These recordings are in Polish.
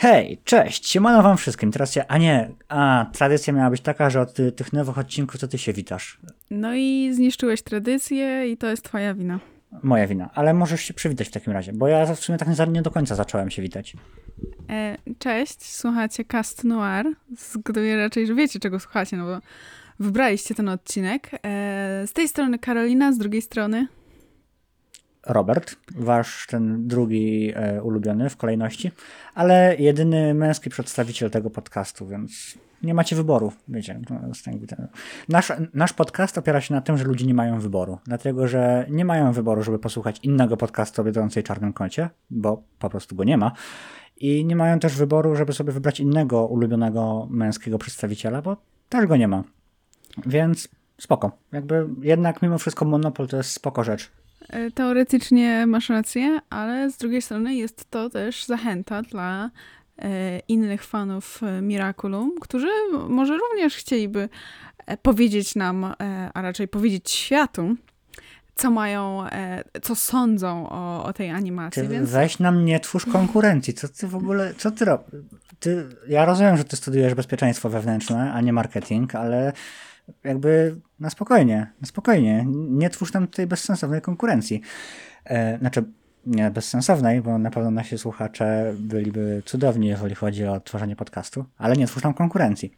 Hej, cześć, siemano wam wszystkim. Teraz ja, a nie, a tradycja miała być taka, że od ty, tych nowych odcinków to ty się witasz. No i zniszczyłeś tradycję i to jest twoja wina. Moja wina, ale możesz się przywitać w takim razie, bo ja w sumie tak nie do końca zacząłem się witać. E, cześć, słuchacie Cast Noir. Zgaduję raczej, że wiecie czego słuchacie, no bo wybraliście ten odcinek. E, z tej strony Karolina, z drugiej strony Robert, wasz ten drugi e, ulubiony w kolejności, ale jedyny męski przedstawiciel tego podcastu, więc nie macie wyboru, wiecie. Nasz, nasz podcast opiera się na tym, że ludzie nie mają wyboru, dlatego, że nie mają wyboru, żeby posłuchać innego podcastu o Biedronce Czarnym Kącie, bo po prostu go nie ma i nie mają też wyboru, żeby sobie wybrać innego ulubionego męskiego przedstawiciela, bo też go nie ma. Więc spoko. Jakby jednak mimo wszystko monopol to jest spoko rzecz. E, teoretycznie masz rację, ale z drugiej strony jest to też zachęta dla e, innych fanów e, Miraculum, którzy może również chcieliby powiedzieć nam, a raczej powiedzieć światu, co mają, co sądzą o, o tej animacji. Ty więc... Weź nam nie twórz konkurencji. Co ty w ogóle, co ty robisz? Ty, ja rozumiem, że ty studiujesz bezpieczeństwo wewnętrzne, a nie marketing, ale jakby na spokojnie, na spokojnie. Nie twórz tam tej bezsensownej konkurencji. E, znaczy, nie bezsensownej, bo na pewno nasi słuchacze byliby cudowni, jeżeli chodzi o tworzenie podcastu, ale nie twórz tam konkurencji.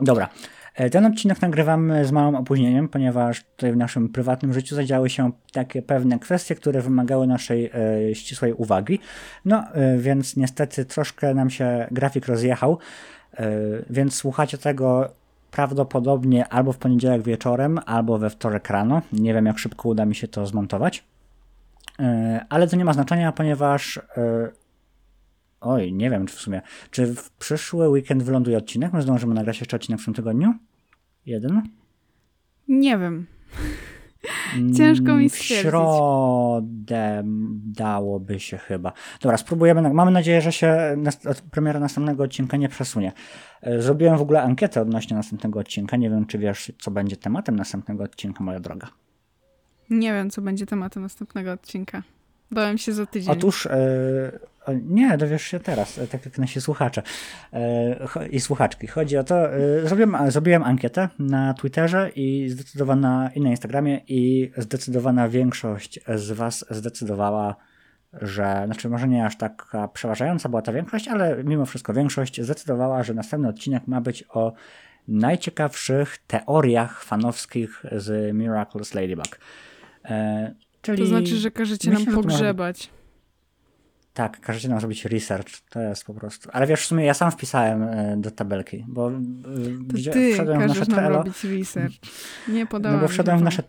Dobra. E, ten odcinek nagrywamy z małym opóźnieniem, ponieważ tutaj w naszym prywatnym życiu zadziały się takie pewne kwestie, które wymagały naszej e, ścisłej uwagi. No, e, więc niestety troszkę nam się grafik rozjechał, e, więc słuchacie tego prawdopodobnie albo w poniedziałek wieczorem, albo we wtorek rano. Nie wiem, jak szybko uda mi się to zmontować. E, ale to nie ma znaczenia, ponieważ. E, oj, nie wiem, czy w sumie. Czy w przyszły weekend wyląduje odcinek? My zdążymy nagrać jeszcze odcinek w tym tygodniu? Jeden? Nie wiem. Ciężko mi stwierdzić. W środę dałoby się chyba. Dobra, spróbujemy. Mamy nadzieję, że się premiera następnego odcinka nie przesunie. E, zrobiłem w ogóle ankietę odnośnie następnego odcinka. Nie wiem, czy wiesz, co będzie tematem następnego odcinka, moja droga. Nie wiem, co będzie tematem następnego odcinka. Dałem się za tydzień. Otóż yy, nie, dowiesz się teraz, e, tak jak nasi słuchacze yy, i słuchaczki. Chodzi o to, yy, zrobiłem, zrobiłem ankietę na Twitterze i zdecydowana i na Instagramie i zdecydowana większość z was zdecydowała, że, znaczy może nie aż taka przeważająca była ta większość, ale mimo wszystko większość zdecydowała, że następny odcinek ma być o najciekawszych teoriach fanowskich z Miraculous Ladybug. Czyli to znaczy, że każecie myślę, nam pogrzebać. Tak, każecie nam zrobić research. To jest po prostu. Ale wiesz, w sumie ja sam wpisałem e, do tabelki, bo e, to ty wszedłem w nasze Trello. robić research. Nie podałem. No bo wszedłem w nasze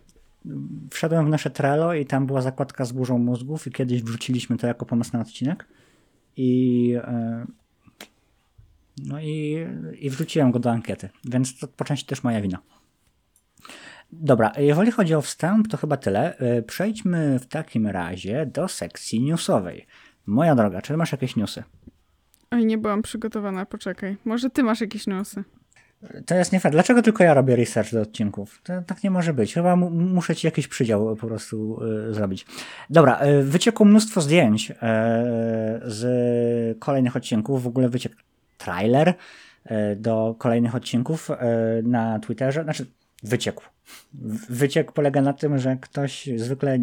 wszedłem w nasze Trello i tam była zakładka z burzą mózgów i kiedyś wrzuciliśmy to jako pomysł na odcinek i e, no i, i wrzuciłem go do ankiety, więc to po części też moja wina. Dobra, jeżeli chodzi o wstęp, to chyba tyle. Przejdźmy w takim razie do sekcji newsowej. Moja droga, czy masz jakieś newsy? Oj, nie byłam przygotowana, poczekaj. Może ty masz jakieś newsy? To jest nie fair. Dlaczego tylko ja robię research do odcinków? To tak nie może być. Chyba muszę ci jakiś przydział po prostu y, zrobić. Dobra, y, wyciekło mnóstwo zdjęć y, z kolejnych odcinków. W ogóle wyciekł trailer do kolejnych odcinków na Twitterze. Znaczy, wyciekł. Wyciek polega na tym, że ktoś zwykle,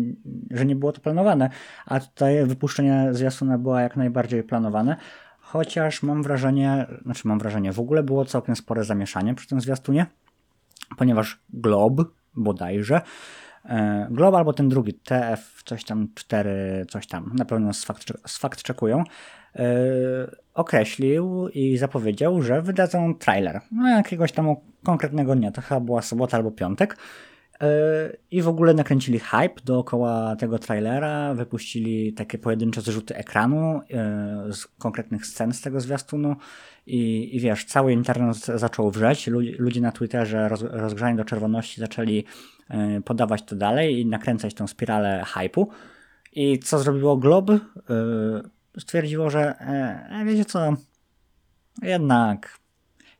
że nie było to planowane, a tutaj wypuszczenie zwiastuna było jak najbardziej planowane. Chociaż mam wrażenie, znaczy mam wrażenie, w ogóle było całkiem spore zamieszanie przy tym zwiastunie, ponieważ Glob bodajże, e, Glob albo ten drugi, TF coś tam 4, coś tam, na pewno z fakt, z fakt czekują, yy, określił i zapowiedział, że wydadzą trailer. No jakiegoś tam konkretnego dnia, to chyba była sobota albo piątek. E, I w ogóle nakręcili hype dookoła tego trailera, wypuścili takie pojedyncze zrzuty ekranu e, z konkretnych scen z tego zwiastunu i, i wiesz, cały internet zaczął wrzeć, ludzie na Twitterze roz, rozgrzani do czerwoności zaczęli e, podawać to dalej i nakręcać tą spiralę hype'u. I co zrobiło Glob? Stwierdziło, że e, wiecie co, jednak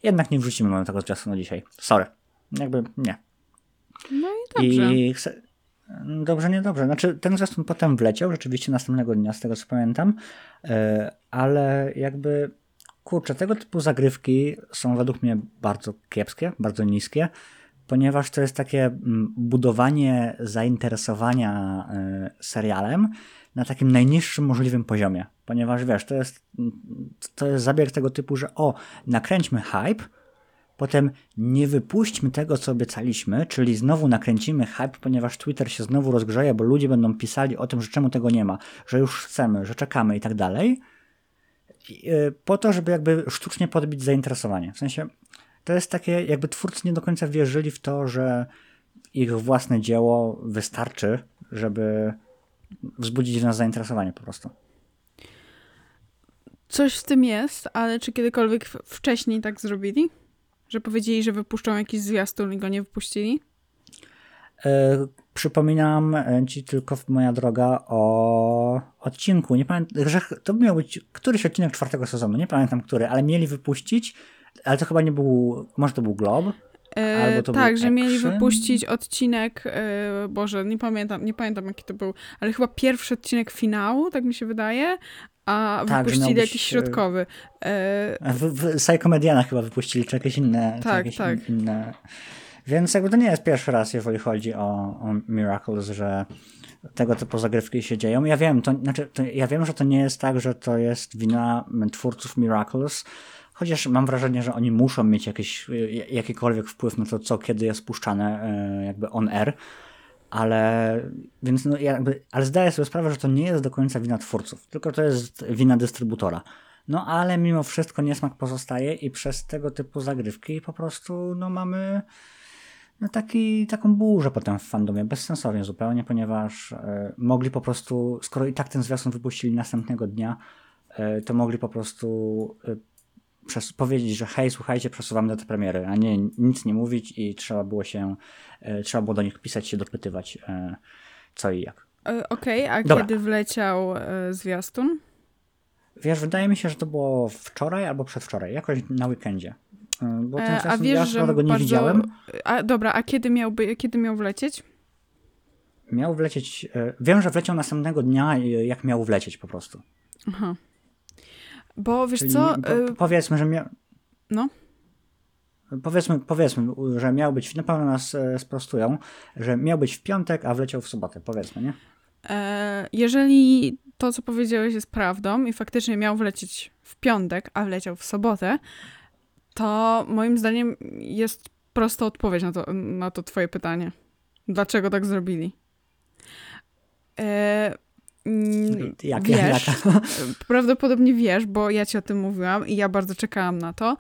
jednak nie wrzucimy tego zwiastunu dzisiaj. Sorry. Jakby nie. No i dobrze. I. Dobrze, nie dobrze. Znaczy, ten zwiastun potem wleciał, rzeczywiście następnego dnia, z tego co pamiętam, e, ale jakby kurczę, tego typu zagrywki są według mnie bardzo kiepskie, bardzo niskie, ponieważ to jest takie mm, budowanie zainteresowania y, serialem na takim najniższym możliwym poziomie. Ponieważ wiesz, to jest, to jest zabieg tego typu, że o, nakręćmy hype, potem nie wypuśćmy tego, co obiecaliśmy, czyli znowu nakręcimy hype, ponieważ Twitter się znowu rozgrzeje, bo ludzie będą pisali o tym, że czemu tego nie ma, że już chcemy, że czekamy i tak dalej, y, po to, żeby jakby sztucznie podbić zainteresowanie. W sensie to jest takie, jakby twórcy nie do końca wierzyli w to, że ich własne dzieło wystarczy, żeby wzbudzić w nas zainteresowanie po prostu. Coś w tym jest, ale czy kiedykolwiek wcześniej tak zrobili? Że powiedzieli, że wypuszczą jakiś zwiastun i go nie wypuścili? E, przypominam ci tylko, moja droga, o odcinku. Nie pamiętam, że to miał być któryś odcinek czwartego sezonu, nie pamiętam który, ale mieli wypuścić, ale to chyba nie był, może to był Glob? E, tak, że mieli wypuścić odcinek, e, Boże, nie pamiętam, nie pamiętam jaki to był, ale chyba pierwszy odcinek finału, tak mi się wydaje, a tak, wypuścili jakiś środkowy. E... W, w Psychomediana chyba wypuścili, czy jakieś inne. Tak, jakieś tak. Inne. Więc jakby to nie jest pierwszy raz, jeżeli chodzi o, o Miracles, że tego typu zagrywki się dzieją. Ja wiem, to, znaczy, to, ja wiem, że to nie jest tak, że to jest wina twórców Miracles, chociaż mam wrażenie, że oni muszą mieć jakiś, jakikolwiek wpływ na to, co kiedy jest puszczane e, jakby on air, ale więc no, jakby, ale zdaję sobie sprawę, że to nie jest do końca wina twórców, tylko to jest wina dystrybutora. No ale mimo wszystko niesmak pozostaje i przez tego typu zagrywki po prostu no mamy no, taki, taką burzę potem w fandomie, bezsensownie zupełnie, ponieważ e, mogli po prostu, skoro i tak ten zwiastun wypuścili następnego dnia, e, to mogli po prostu przez, powiedzieć, że hej, słuchajcie, przesuwamy datę premiery, a nie nic nie mówić i trzeba było się, e, trzeba było do nich pisać, się dopytywać e, co i jak. E, okej, okay, a Dobra. kiedy wleciał e, zwiastun? Wiesz, wydaje mi się, że to było wczoraj albo przedwczoraj, jakoś na weekendzie. E, bo ten a wiesz, że go nie bardzo... widziałem. A, dobra, a kiedy, miałby, kiedy miał wlecieć? Miał wlecieć. E, wiem, że wleciał następnego dnia, jak miał wlecieć po prostu. Aha. Bo wiesz Czyli co? Po, y, powiedzmy, że miał. No. Powiedzmy, powiedzmy, że miał być, na pewno nas e, sprostują, że miał być w piątek, a wleciał w sobotę, powiedzmy, nie? E, jeżeli to, co powiedziałeś, jest prawdą i faktycznie miał wlecieć w piątek, a wleciał w sobotę, to moim zdaniem jest prosta odpowiedź na to, na to twoje pytanie. Dlaczego tak zrobili? Mm, jak, wiesz, jaka? prawdopodobnie wiesz, bo ja ci o tym mówiłam i ja bardzo czekałam na to.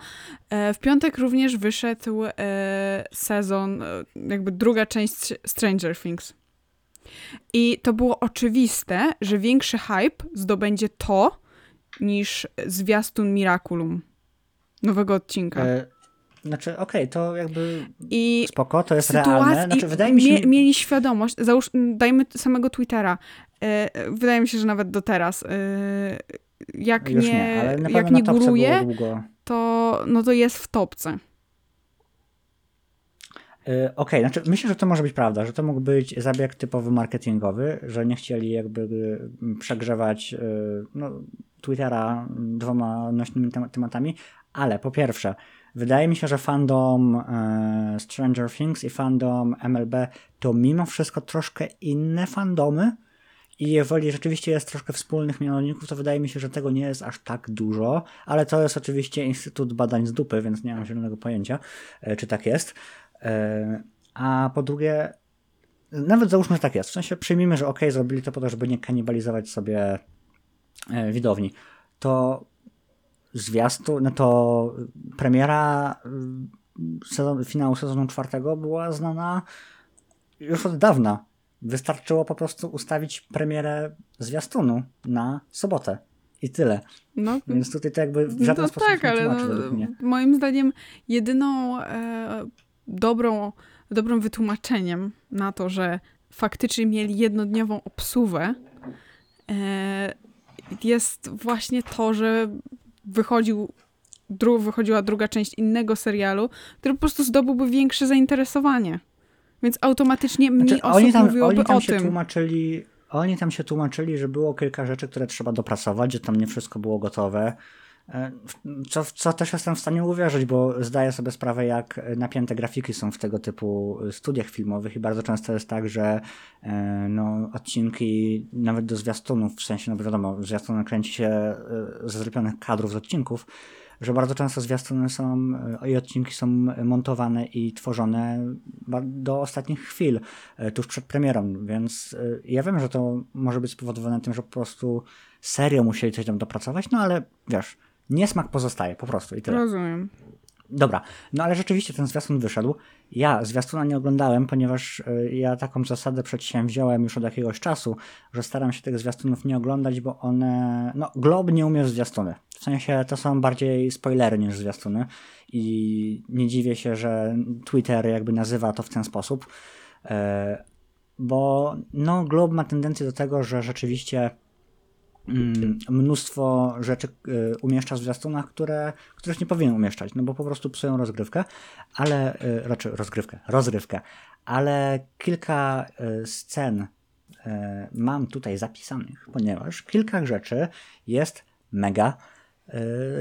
E, w piątek również wyszedł e, sezon, e, jakby druga część Stranger Things. I to było oczywiste, że większy hype zdobędzie to niż zwiastun Miraculum nowego odcinka. E znaczy, okej, okay, to jakby I spoko, to jest realne. Znaczy, wydaje mi się... Mie mieli świadomość, załóż, dajmy samego Twittera. E, wydaje mi się, że nawet do teraz. E, jak Już nie, nie jak nie góruje, to, no to jest w topce. E, okej, okay, znaczy myślę, że to może być prawda, że to mógł być zabieg typowy marketingowy, że nie chcieli jakby przegrzewać no, Twittera dwoma nośnymi tematami, ale po pierwsze, Wydaje mi się, że fandom e, Stranger Things i fandom MLB to mimo wszystko troszkę inne fandomy. I jeżeli rzeczywiście jest troszkę wspólnych mianowników, to wydaje mi się, że tego nie jest aż tak dużo, ale to jest oczywiście Instytut Badań z Dupy, więc nie mam zielonego pojęcia, e, czy tak jest. E, a po drugie, nawet załóżmy, że tak jest. W sensie przyjmijmy, że ok, zrobili to po to, żeby nie kanibalizować sobie e, widowni. To zwiastu, no to premiera y, sezon, finału sezonu czwartego była znana już od dawna. Wystarczyło po prostu ustawić premierę zwiastunu na sobotę. I tyle. No, Więc tutaj to jakby w żaden no sposób tak, nie ale no, moim zdaniem jedyną e, dobrą, dobrym wytłumaczeniem na to, że faktycznie mieli jednodniową obsługę e, jest właśnie to, że wychodził, dru, wychodziła druga część innego serialu, który po prostu zdobyłby większe zainteresowanie. Więc automatycznie mniej znaczy, osób oni tam, mówiłoby oni tam o się tym. Tłumaczyli, oni tam się tłumaczyli, że było kilka rzeczy, które trzeba dopracować, że tam nie wszystko było gotowe. E, co, co też jestem w stanie uwierzyć, bo zdaję sobie sprawę, jak napięte grafiki są w tego typu studiach filmowych i bardzo często jest tak, że e, no, odcinki nawet do zwiastunów, w sensie, no wiadomo, zwiastun kręci się e, ze zrobionych kadrów z odcinków, że bardzo często zwiastuny są i odcinki są montowane i tworzone do ostatnich chwil, tuż przed premierą, więc ja wiem, że to może być spowodowane tym, że po prostu serio musieli coś tam dopracować, no ale wiesz, niesmak pozostaje po prostu i tyle. Rozumiem. Dobra, no ale rzeczywiście ten zwiastun wyszedł. Ja zwiastuna nie oglądałem, ponieważ y, ja taką zasadę przedsięwziąłem już od jakiegoś czasu, że staram się tych zwiastunów nie oglądać, bo one, no Glob nie umie zwiastuny. W sensie to są bardziej spoilery niż zwiastuny i nie dziwię się, że Twitter jakby nazywa to w ten sposób, y, bo no Glob ma tendencję do tego, że rzeczywiście mnóstwo rzeczy y, umieszcza w zwiastunach, które, których nie powinien umieszczać, no bo po prostu psują rozgrywkę, ale y, raczej rozgrywkę, rozrywkę, ale kilka y, scen mam tutaj zapisanych, ponieważ kilka rzeczy jest mega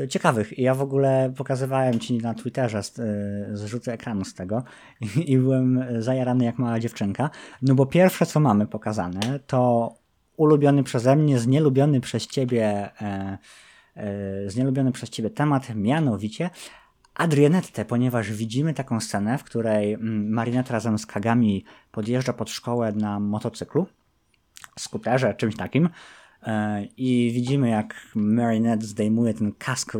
ciekawych. I ja w ogóle pokazywałem ci na Twitterze zrzuty ekranu z tego i, i byłem zajarany jak mała dziewczynka, no bo pierwsze co mamy pokazane to ulubiony przeze mnie, znielubiony przez ciebie, e, e, znielubiony przez ciebie temat, mianowicie Adrianette, ponieważ widzimy taką scenę, w której mm, Marinette razem z Kagami podjeżdża pod szkołę na motocyklu, skuterze, czymś takim. E, I widzimy, jak Marinette zdejmuje ten kask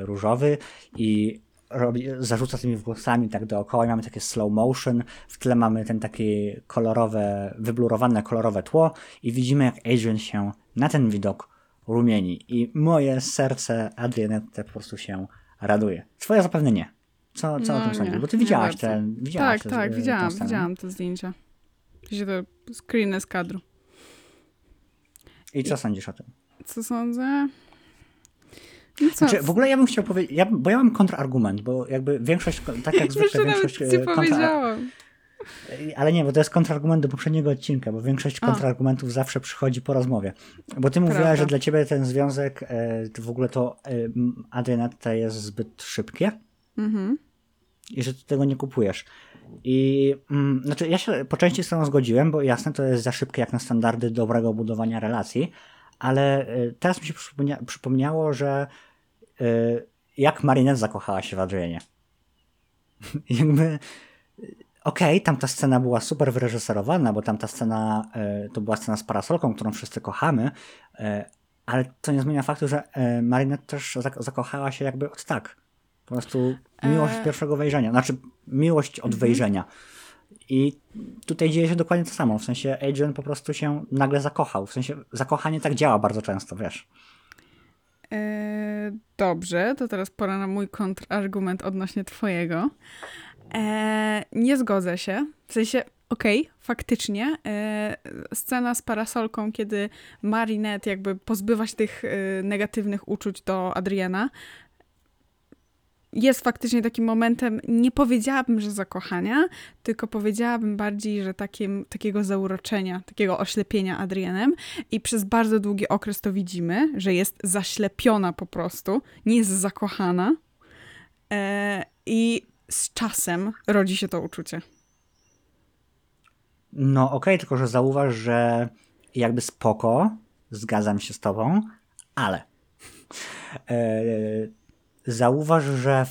różowy i robi, zarzuca tymi włosami tak dookoła i mamy takie slow motion, w tle mamy ten takie kolorowe, wyblurowane kolorowe tło i widzimy jak Adrian się na ten widok rumieni i moje serce Adrianette po prostu się raduje. Twoje zapewne nie. Co, co no, o tym sądzisz? Bo ty widziałaś ten, widziałaś Tak, te, tak, widziałam, widziałam te zdjęcia. Widzicie to screeny z kadru. I co sądzisz o tym? Co sądzę? No znaczy, w ogóle ja bym chciał powiedzieć, ja, bo ja mam kontrargument, bo jakby większość, tak jak zwykle większość... Ci kontra... powiedziałam. Ale nie, bo to jest kontrargument do poprzedniego odcinka, bo większość kontrargumentów zawsze przychodzi po rozmowie. Bo ty mówiłaś, że dla ciebie ten związek, e, w ogóle to e, Adrianetta jest zbyt szybkie mhm. i że ty tego nie kupujesz. I mm, znaczy ja się po części z tą zgodziłem, bo jasne, to jest za szybkie jak na standardy dobrego budowania relacji, ale e, teraz mi się przypomnia przypomniało, że jak Marinette zakochała się w Adrianie. Jakby okej, okay, tamta scena była super wyreżyserowana, bo tamta scena y, to była scena z parasolką, którą wszyscy kochamy, y, ale to nie zmienia faktu, że Marinette też zakochała się jakby od tak. Po prostu miłość e... pierwszego wejrzenia, znaczy miłość od mhm. wejrzenia. I tutaj dzieje się dokładnie to samo, w sensie Adrian po prostu się nagle zakochał, w sensie zakochanie tak działa bardzo często, wiesz. E, dobrze, to teraz pora na mój kontrargument odnośnie twojego. E, nie zgodzę się. W sensie, okej, okay, faktycznie, e, scena z parasolką, kiedy Marinette jakby pozbywa się tych negatywnych uczuć do Adriana, jest faktycznie takim momentem, nie powiedziałabym, że zakochania, tylko powiedziałabym bardziej, że takim, takiego zauroczenia, takiego oślepienia Adrianem i przez bardzo długi okres to widzimy, że jest zaślepiona po prostu, nie jest zakochana e, i z czasem rodzi się to uczucie. No okej, okay, tylko że zauważ, że jakby spoko, zgadzam się z tobą, ale... E, Zauważ, że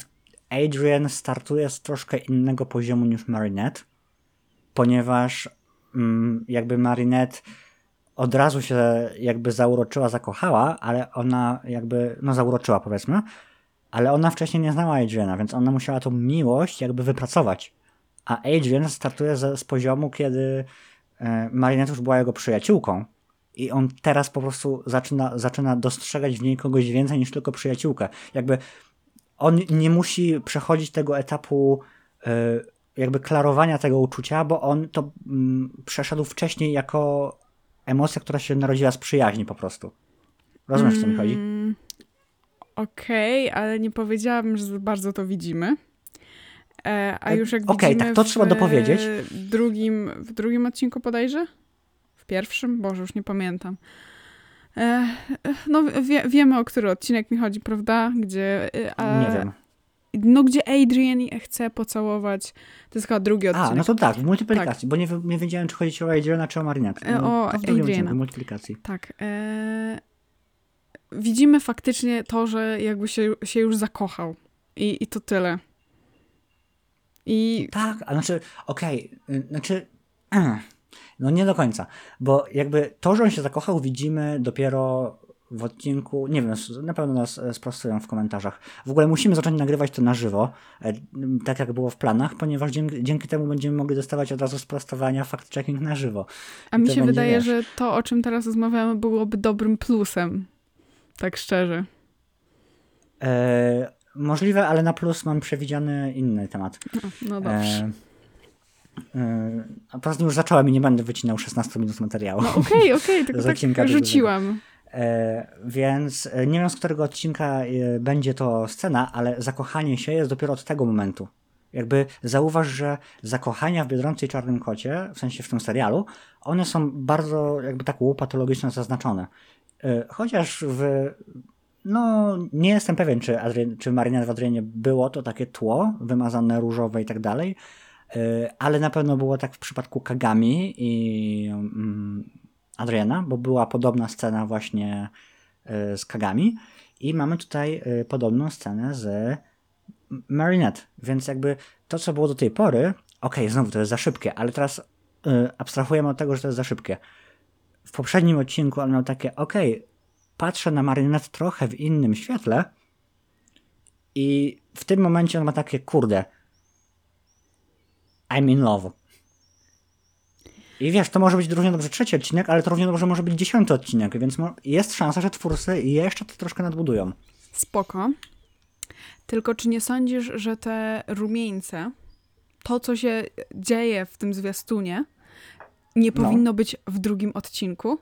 Adrian startuje z troszkę innego poziomu niż Marinette, ponieważ mm, jakby Marinette od razu się jakby zauroczyła, zakochała, ale ona jakby, no zauroczyła powiedzmy, ale ona wcześniej nie znała Adriana, więc ona musiała tą miłość jakby wypracować. A Adrian startuje z, z poziomu, kiedy e, Marinette już była jego przyjaciółką i on teraz po prostu zaczyna, zaczyna dostrzegać w niej kogoś więcej niż tylko przyjaciółkę. Jakby on nie musi przechodzić tego etapu e, jakby klarowania tego uczucia, bo on to mm, przeszedł wcześniej jako emocja, która się narodziła z przyjaźni po prostu. Rozumiesz, co mi chodzi? Mm, okej, okay, ale nie powiedziałabym, że bardzo to widzimy. E, a już jak Okej, okay, tak, to trzeba dopowiedzieć. Drugim, w drugim odcinku podajże? W pierwszym? Boże, już nie pamiętam. E, no wie, wiemy, o który odcinek mi chodzi, prawda? Gdzie... e, A, Nie wiem. No, gdzie Adrian chce pocałować. To jest chyba drugi odcinek. A, no to tak, w multiplikacji, bo nie, nie wiedziałem, czy chodzi o Adriana, czy o Marinette. E, No, o w Adriana. odcinku, multiplikacji. Tak. E... Widzimy faktycznie to, że jakby się, się już zakochał. I, I to tyle. I Tak, a znaczy, okej, y, znaczy, no nie do końca, bo jakby to, że on się zakochał, widzimy dopiero w odcinku, nie wiem, na pewno nas e, sprostują w komentarzach. W ogóle musimy zacząć nagrywać to na żywo, e, tak jak było w planach, ponieważ dzięki, dzięki temu będziemy mogli dostawać od razu sprostowania, fact-checking na żywo. A I mi się będzie, wydaje, wiesz, że to, o czym teraz rozmawiamy, byłoby dobrym plusem. Tak szczerze. E, możliwe, ale na plus mam przewidziany inny temat. No, no dobrze. E, a poza tym już zacząłem i nie będę wycinał 16 minut materiału. No okej, okej, tylko z tak rzuciłam. E, więc e, nie wiem, z którego odcinka e, będzie to scena, ale zakochanie się jest dopiero od tego momentu. Jakby zauważ, że zakochania w Biedronce i Czarnym Kocie, w sensie w tym serialu, one są bardzo jakby tak łopatologicznie zaznaczone. E, chociaż w... No, nie jestem pewien, czy, Adrien, czy Marinette w Adrienie było to takie tło, wymazane różowe i tak dalej, e, ale na pewno było tak w przypadku Kagami i mm, Adriana, bo była podobna scena właśnie y, z Kagami i mamy tutaj y, podobną scenę z Marinette, więc jakby to, co było do tej pory, okej, znowu to jest za szybkie, ale teraz y, abstrahujemy od tego, że to jest za szybkie. W poprzednim odcinku on miał takie, okej, patrzę na Marinette trochę w innym świetle i w tym momencie on ma takie, kurde, I'm in love. I wiesz, to może być równie dobrze trzeci odcinek, ale to równie dobrze może być dziesiąty odcinek, więc jest szansa, że twórcy jeszcze to troszkę nadbudują. Spoko. Tylko czy nie sądzisz, że te rumieńce, to co się dzieje w tym zwiastunie, nie No. powinno być w drugim odcinku?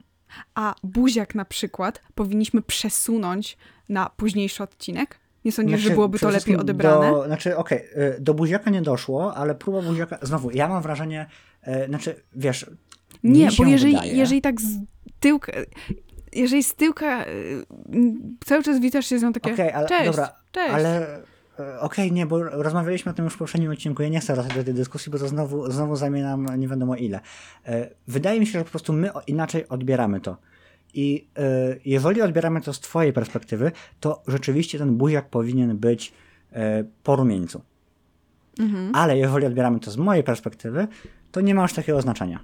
A buziak na przykład powinniśmy przesunąć na późniejszy odcinek? Nie sądzisz, że byłoby to lepiej odebrane? Do, znaczy, okej, y, do buziaka nie doszło, ale próba buziaka, znowu, ja mam wrażenie, y, znaczy, wiesz, Nie, bo jeżeli, wydaje, jeżeli tak z tyłka, jeżeli z tyłka y, cały czas witasz się z nią takie, Okej, ale cześć, dobra, cześć. ale e, okej, nie, bo rozmawialiśmy o tym już w poprzednim odcinku. Ja nie chcę wracać do tej dyskusji, bo to znowu, znowu zajmie nam nie wiadomo ile. E, Wydaje mi się, że po prostu my inaczej odbieramy to. I e, jeżeli odbieramy to z twojej perspektywy, to rzeczywiście ten buziak powinien być e, po rumieńcu. Mhm. Ale jeżeli odbieramy to z mojej perspektywy, to nie ma już takiego znaczenia.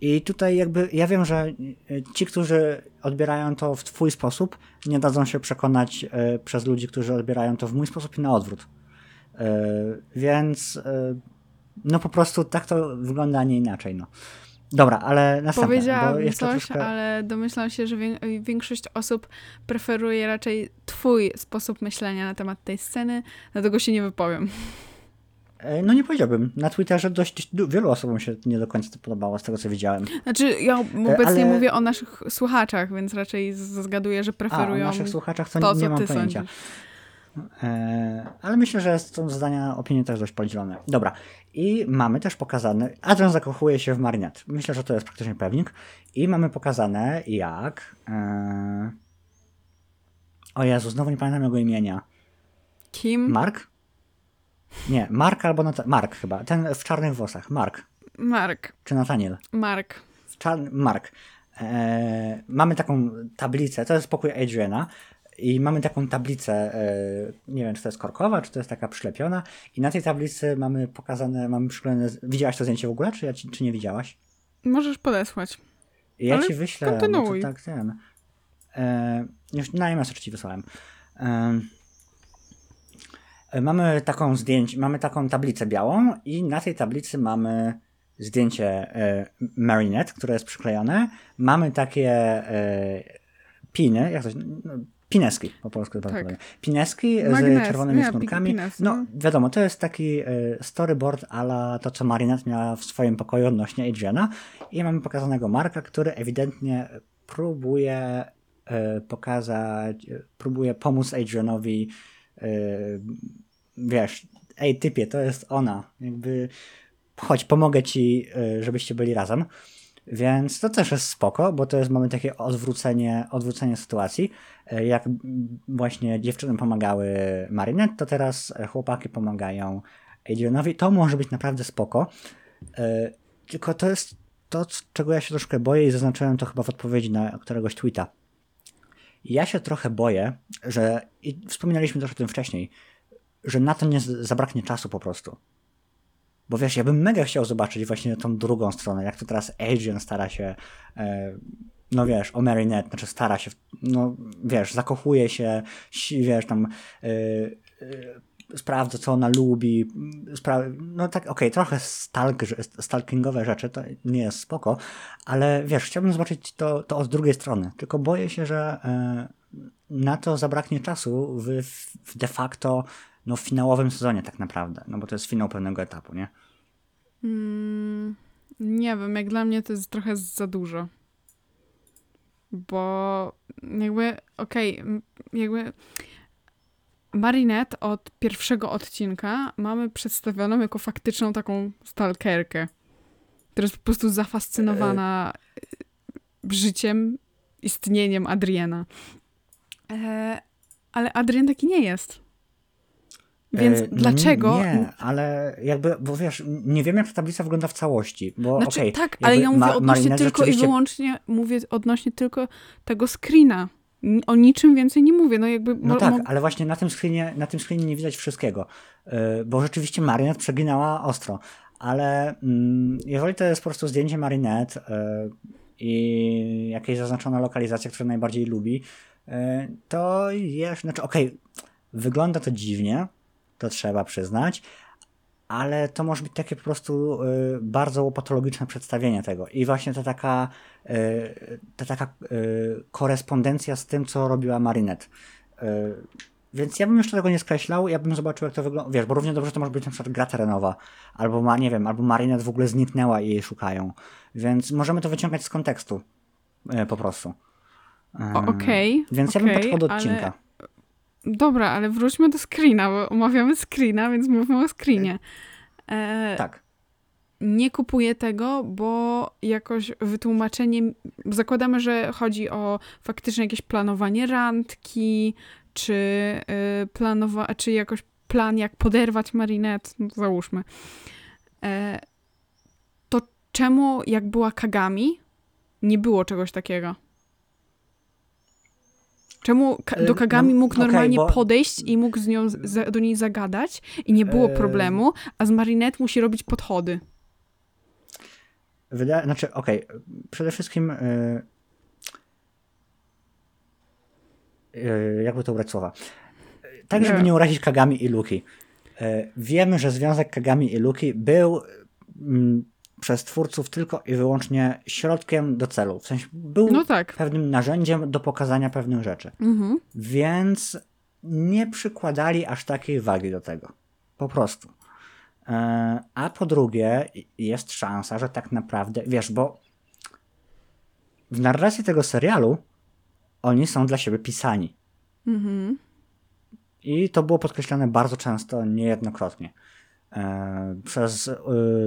I tutaj jakby ja wiem, że y, ci, którzy odbierają to w twój sposób, nie dadzą się przekonać y, przez ludzi, którzy odbierają to w mój sposób i na odwrót. Y, więc y, no po prostu tak to wygląda, a nie inaczej. No. Dobra, ale następne, jeszcze coś, troszkę... ale domyślam się, że wię- większość osób preferuje raczej twój sposób myślenia na temat tej sceny, dlatego się nie wypowiem. E, No nie powiedziałbym. Na Twitterze dość wielu osobom się nie do końca to podobało, z tego co widziałem. Znaczy, ja obecnie ale- mówię o naszych słuchaczach, więc raczej zgaduję, że A, o preferują naszych słuchaczach to, to, nie co mam ty pojęcia. sądzisz. E, ale myślę, że są zdania, opinie też dość podzielone. Dobra. I mamy też pokazane, Adrian zakochuje się w Marinette. Myślę, że to jest praktycznie pewnik. I mamy pokazane, jak... E, o Jezu, znowu nie pamiętam jego imienia. Kim? Mark? Nie, Mark albo Mark chyba. Ten w czarnych włosach. Mark. Mark. Czy Nathaniel? Mark. Czarny, Mark. E, mamy taką tablicę, to jest pokój Adriana i mamy taką tablicę, e, nie wiem czy to jest korkowa, czy to jest taka przylepiona i na tej tablicy mamy pokazane, mamy przyklejone, widziałaś to zdjęcie w ogóle, czy, ja ci, czy nie widziałaś? Możesz podesłać. Ja Ale ci wyślę, bo kontynuuj. to tak ten, e, już na iMessage ci wysłałem. E, e, mamy taką zdjęcie, mamy taką tablicę białą i na tej tablicy mamy zdjęcie e, Marinette, które jest przyklejone. Mamy takie e, piny, jak to się, no, pineski po polsku. Tak. Pineski Magnes, z czerwonymi nie, sznurkami. pines, no no. wiadomo, to jest taki e, storyboard ala to, co Marinette miała w swoim pokoju odnośnie Adriana. I mamy pokazanego Marka, który ewidentnie próbuje e, pokazać, e, próbuje pomóc Adrianowi wiesz, ej typie, to jest ona, jakby chodź, pomogę ci, żebyście byli razem. Więc to też jest spoko, bo to jest, mamy takie odwrócenie, odwrócenie sytuacji. E, Jak właśnie dziewczyny pomagały Marinette, to teraz chłopaki pomagają Adrianowi. To może być naprawdę spoko. E, Tylko to jest to, czego ja się troszkę boję i zaznaczyłem to chyba w odpowiedzi na któregoś tweeta. Ja się trochę boję, że, i wspominaliśmy też o tym wcześniej, że na to nie zabraknie czasu po prostu. Bo wiesz, ja bym mega chciał zobaczyć właśnie tą drugą stronę, jak to teraz Adrian stara się, e, no wiesz, o Marinette, znaczy stara się, no wiesz, zakochuje się, si- wiesz, tam e, e, sprawdza, co ona lubi, spra- no tak, okej, trochę stalk, stalkingowe rzeczy, to nie jest spoko, ale wiesz, chciałbym zobaczyć to, to od drugiej strony, tylko boję się, że na to zabraknie czasu w, w de facto no, w finałowym sezonie tak naprawdę, no bo to jest finał pewnego etapu, nie? Mm, nie wiem, jak dla mnie to jest trochę za dużo. Bo jakby, okej, m, jakby Marinette od pierwszego odcinka mamy przedstawioną jako faktyczną taką stalkerkę, która jest po prostu zafascynowana e, życiem, istnieniem Adriana. E, ale Adrian taki nie jest. Więc E, no dlaczego? Nie, ale jakby, bo wiesz, nie wiem jak ta tablica wygląda w całości, bo Znaczy, okej, tak, ale ja mówię Ma- odnośnie tylko i wyłącznie, mówię odnośnie tylko tego screena. O niczym więcej nie mówię, no jakby... No tak, ale właśnie na tym screenie, na tym screenie nie widać wszystkiego, Yy, bo rzeczywiście Marinette przeginała ostro, ale mm, jeżeli to jest po prostu zdjęcie Marinette yy, i jakaś zaznaczona lokalizacja, którą najbardziej lubi, to jest, znaczy okej, wygląda to dziwnie, to trzeba przyznać, ale to może być takie po prostu y, bardzo łopatologiczne przedstawienie tego. I właśnie ta taka, y, ta taka y, korespondencja z tym, co robiła Marinette. Y, więc ja bym jeszcze tego nie skreślał, ja bym zobaczył, jak to wygląda. Wiesz, bo równie dobrze to może być na przykład gra terenowa, albo ma, nie wiem, albo Marinette w ogóle zniknęła i jej szukają. Więc możemy to wyciągać z kontekstu. y, po prostu. Okej, Więc ja bym poczekał do ale- odcinka. Dobra, ale wróćmy do screena, bo omawiamy screena, więc mówmy o screenie. E, Tak. Nie kupuję tego, bo jakoś wytłumaczenie... Zakładamy, że chodzi o faktycznie jakieś planowanie randki, czy y, planowa... czy jakoś plan, jak poderwać Marinette, no załóżmy. E, to czemu, jak była Kagami, nie było czegoś takiego? Czemu ka- Y, do Kagami no, mógł normalnie bo- podejść i mógł z nią, za, do niej zagadać i nie było Y- problemu, a z Marinette musi robić podchody. Wydaje, znaczy, okej, przede wszystkim yy, jakby to ubrać słowa. Tak, żeby Nie. nie urazić Kagami i Luki. Yy, wiemy, że związek Kagami i Luki był mm, przez twórców tylko i wyłącznie środkiem do celu. W sensie był No tak. pewnym narzędziem do pokazania pewnych rzeczy. Mhm. Więc nie przykładali aż takiej wagi do tego. Po prostu. E, A po drugie, jest szansa, że tak naprawdę, wiesz, bo w narracji tego serialu oni są dla siebie pisani. Mhm. I to było podkreślane bardzo często, niejednokrotnie. E, Przez e,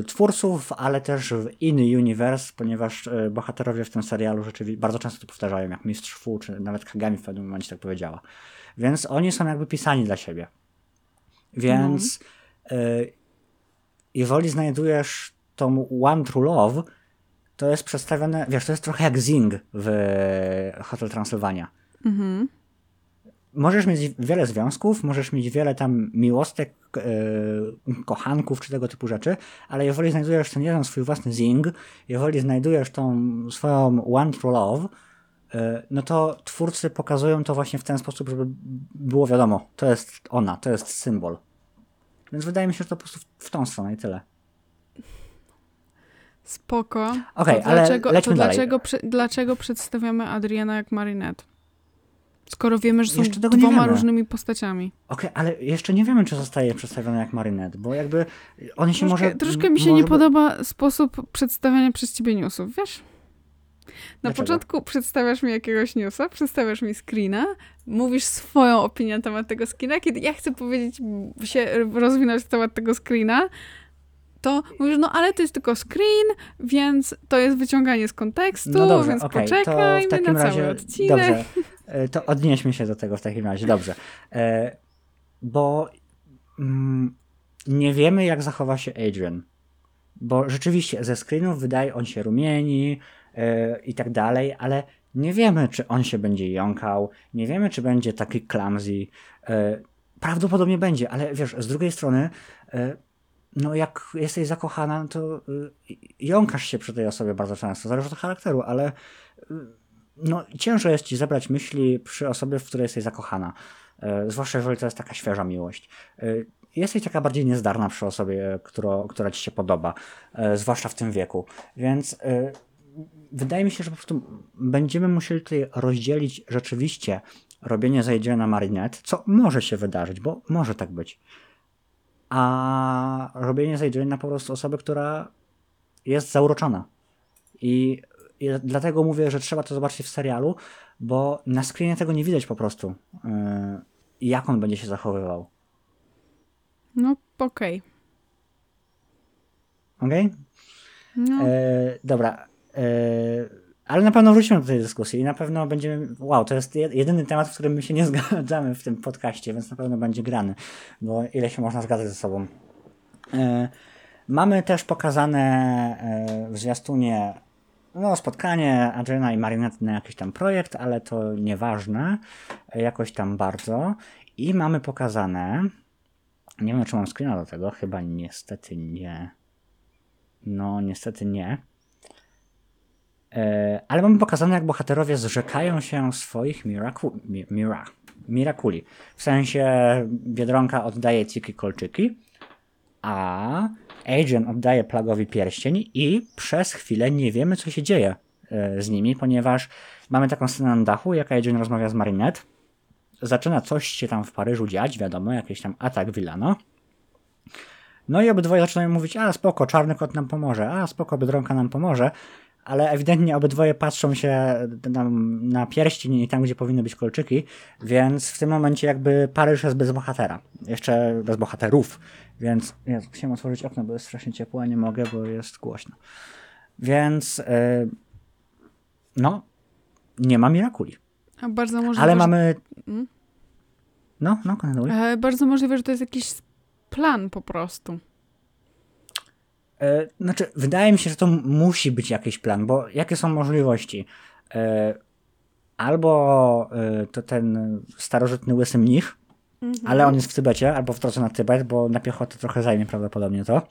twórców, ale też w inny universe, ponieważ e, bohaterowie w tym serialu rzeczywiście bardzo często to powtarzają, jak Mistrz Fu, czy nawet Kagami w pewnym momencie tak powiedziała. Więc oni są jakby pisani dla siebie. Więc e, jeżeli znajdujesz tą One True Love, to jest przedstawione, wiesz, to jest trochę jak Zing w Hotel Transylwania Mhm. Możesz mieć wiele związków, możesz mieć wiele tam miłostek, e, kochanków czy tego typu rzeczy, ale jeżeli znajdujesz ten jeden swój własny zing, jeżeli znajdujesz tą swoją one true love, e, no to twórcy pokazują to właśnie w ten sposób, żeby było wiadomo, to jest ona, to jest symbol. Więc wydaje mi się, że to po prostu w, tą stronę i tyle. Spoko. Okej, to ale dlaczego, lećmy to dalej. dlaczego przedstawiamy Adriana jak Marinette? Skoro wiemy, że są Jeszcze tego dwoma różnymi postaciami. Okej, ale jeszcze nie wiemy, czy zostaje przedstawiony jak Marinette, bo jakby oni się Troszkę, może... troszkę mi się może nie podoba sposób przedstawiania przez ciebie newsów, wiesz? Na Dlaczego? początku przedstawiasz mi jakiegoś newsa, przedstawiasz mi screena, mówisz swoją opinię na temat tego screena. Kiedy ja chcę powiedzieć, się rozwinąć na temat tego screena, to mówisz, no ale to jest tylko screen, więc to jest wyciąganie z kontekstu, No dobrze, więc okej, poczekajmy na razie, cały odcinek. dobrze, to odnieśmy się do tego w takim razie, dobrze. E, bo mm, nie wiemy, jak zachowa się Adrian. Bo rzeczywiście ze screenów wydaje on się rumieni e, i tak dalej, ale nie wiemy, czy on się będzie jąkał, nie wiemy, czy będzie taki clumsy. E, prawdopodobnie będzie, ale wiesz, z drugiej strony, e, no jak jesteś zakochana, to jąkasz się przy tej osobie bardzo często, zależy od charakteru, ale no, ciężko jest ci zebrać myśli przy osobie, w której jesteś zakochana. E, zwłaszcza jeżeli to jest taka świeża miłość. E, jesteś taka bardziej niezdarna przy osobie, którą, która ci się podoba, e, zwłaszcza w tym wieku. Więc wydaje mi się, że po prostu będziemy musieli tutaj rozdzielić rzeczywiście robienie zajdzie na marinette, co może się wydarzyć, bo może tak być. A robienie zajdzie na po prostu osoby, która jest zauroczona. I, I dlatego mówię, że trzeba to zobaczyć w serialu, bo na screenie tego nie widać po prostu, yy, jak on będzie się zachowywał. No okej. Okej? No, E, dobra. E, ale na pewno wrócimy do tej dyskusji i na pewno będziemy. Wow, to jest jed- jedyny temat, w którym my się nie zgadzamy w tym podcaście, więc na pewno będzie grany, bo ile się można zgadzać ze sobą. E, mamy też pokazane w zwiastunie no, spotkanie Adriana i Marinette na jakiś tam projekt, ale to nieważne, jakoś tam bardzo. I mamy pokazane. Nie wiem, czy mam screena do tego, chyba niestety nie. No, niestety nie. E, ale mamy pokazane, jak bohaterowie zrzekają się swoich miraku, mi, mira, mirakuli. W sensie Biedronka oddaje Ciki kolczyki, a Adrian oddaje Plagowi pierścień i przez chwilę nie wiemy, co się dzieje e, z nimi, ponieważ mamy taką scenę na dachu, jak Adrian rozmawia z Marinette. Zaczyna coś się tam w Paryżu dziać, wiadomo, jakiś tam atak Villano. No i obydwoje zaczynają mówić, a spoko, czarny kot nam pomoże, a spoko, Biedronka nam pomoże, ale ewidentnie obydwoje patrzą się na, na pierścień i tam, gdzie powinny być kolczyki, więc w tym momencie jakby Paryż jest bez bohatera. Jeszcze bez bohaterów, więc Jezu, chciałem otworzyć okno, bo jest strasznie ciepło, a nie mogę, bo jest głośno. Więc yy, no, nie ma Mirakuli. a bardzo możliwe, Ale mamy... Mm. No, no, kontynuuj. E, bardzo możliwe, że to jest jakiś plan po prostu. E, Znaczy, wydaje mi się, że to musi być jakiś plan, bo jakie są możliwości? E, Albo e, to ten starożytny łysy mnich, ale on jest w Tybecie, albo w drodze na Tybet, bo na piechotę trochę zajmie prawdopodobnie to.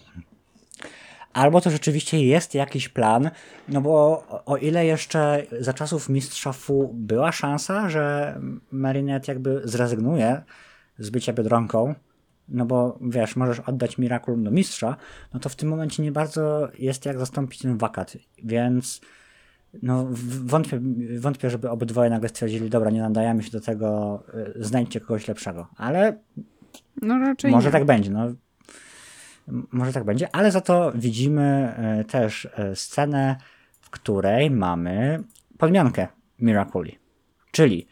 Albo to rzeczywiście jest jakiś plan, no bo o- o ile jeszcze za czasów mistrza Fu była szansa, że Marinette jakby zrezygnuje z bycia Biedronką, no bo wiesz, możesz oddać Miraculum do mistrza, no to w tym momencie nie bardzo jest jak zastąpić ten wakat, więc no wątpię, wątpię żeby obydwoje nagle stwierdzili, dobra, nie nadajemy się do tego, y, znajdźcie kogoś lepszego, ale No raczej może nie. tak będzie, no. Może tak będzie, ale za to widzimy e, też e, scenę, w której mamy podmiankę Miraculi. Czyli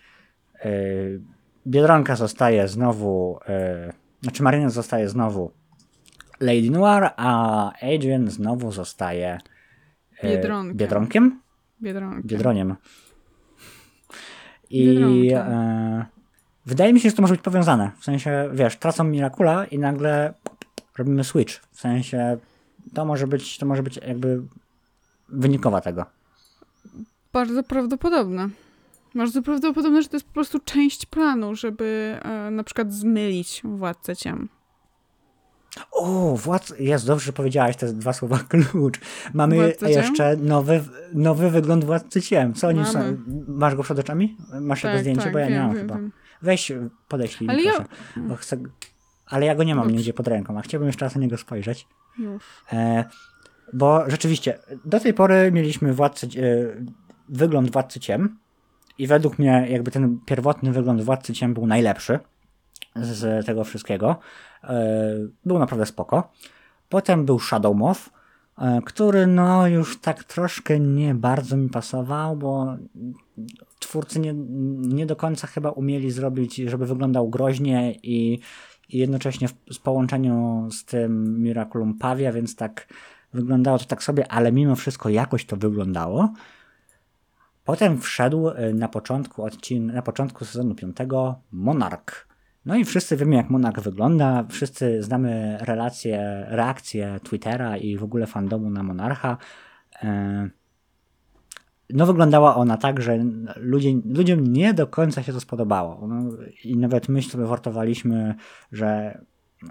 Biedronka zostaje znowu, znaczy Marina zostaje znowu Lady Noir, a Adrian znowu zostaje e, Biedronkiem. Biedronkiem? Biedronka. Biedroniem. I Biedronkiem. e, wydaje mi się, że to może być powiązane. W sensie, wiesz, tracą Miracula i nagle robimy switch. W sensie, to może być, to może być jakby wynikowa tego. Bardzo prawdopodobne. Bardzo prawdopodobne, że to jest po prostu część planu, żeby e, na przykład zmylić władcę ciem. O, władz... Jest, dobrze, że powiedziałaś te dwa słowa klucz. Mamy Władcy Ciem? jeszcze nowy, nowy wygląd Władcy Ciem. Co oni są? Masz go przed oczami? Masz jego Tak, zdjęcie? tak, bo ja nie wiem, mam wiem, chyba. wiem. Weź, podeślij Ale mi ja- proszę. Bo chcę... Ale ja go nie mam Dobrze. nigdzie pod ręką, a chciałbym jeszcze raz na niego spojrzeć. E, bo rzeczywiście, do tej pory mieliśmy e, wygląd Władcy Ciem i według mnie jakby ten pierwotny wygląd Władcy Ciem był najlepszy z tego wszystkiego. E, był naprawdę spoko. Potem był Shadow Moth, e, który no już tak troszkę nie bardzo mi pasował, bo twórcy nie, nie do końca chyba umieli zrobić, żeby wyglądał groźnie i i jednocześnie w, z połączeniu z tym Miraculum Pavia, więc tak wyglądało to tak sobie, ale mimo wszystko jakoś to wyglądało. Potem wszedł y, na początku odcin- na początku sezonu 5 Monarch. No i wszyscy wiemy, jak Monarch wygląda, wszyscy znamy relacje, reakcje Twittera i w ogóle fandomu na Monarcha. E, no wyglądała ona tak, że ludzie, ludziom nie do końca się to spodobało. No, I nawet my sobie wartowaliśmy, że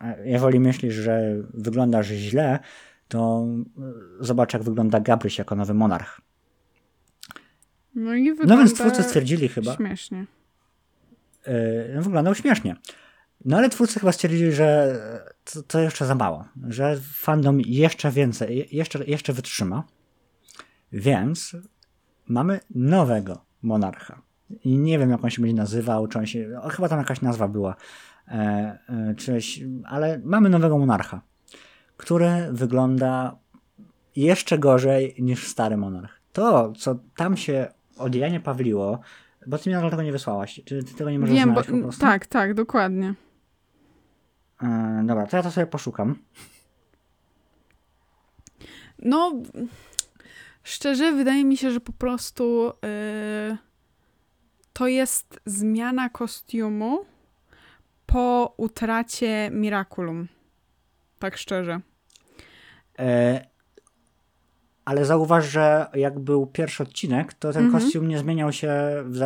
e, jeżeli myślisz, że wyglądasz źle, to e, zobacz, jak wygląda Gabryś jako nowy monarch. No i wygląda No więc twórcy stwierdzili chyba, śmiesznie. yy, wyglądał śmiesznie. No ale twórcy chyba stwierdzili, że to, to jeszcze za mało, że fandom jeszcze więcej, je- jeszcze, jeszcze wytrzyma. Więc mamy nowego monarcha. I nie wiem, jak on się będzie nazywał, czy on się. O, chyba tam jakaś nazwa była. E, e, czyś, ale mamy nowego monarcha, który wygląda jeszcze gorzej niż stary monarch. To, co tam się od Janie Pawliło, bo ty mi nadal tego nie wysłałaś. Czy ty tego nie możesz Wiem, bo, znaleźć po prostu? tak, tak, dokładnie. E, dobra, to ja to sobie poszukam. No, szczerze, wydaje mi się, że po prostu yy, to jest zmiana kostiumu po utracie Miraculum. Tak szczerze. E, ale zauważ, że jak był pierwszy odcinek, to ten Mhm. kostium nie zmieniał się, w,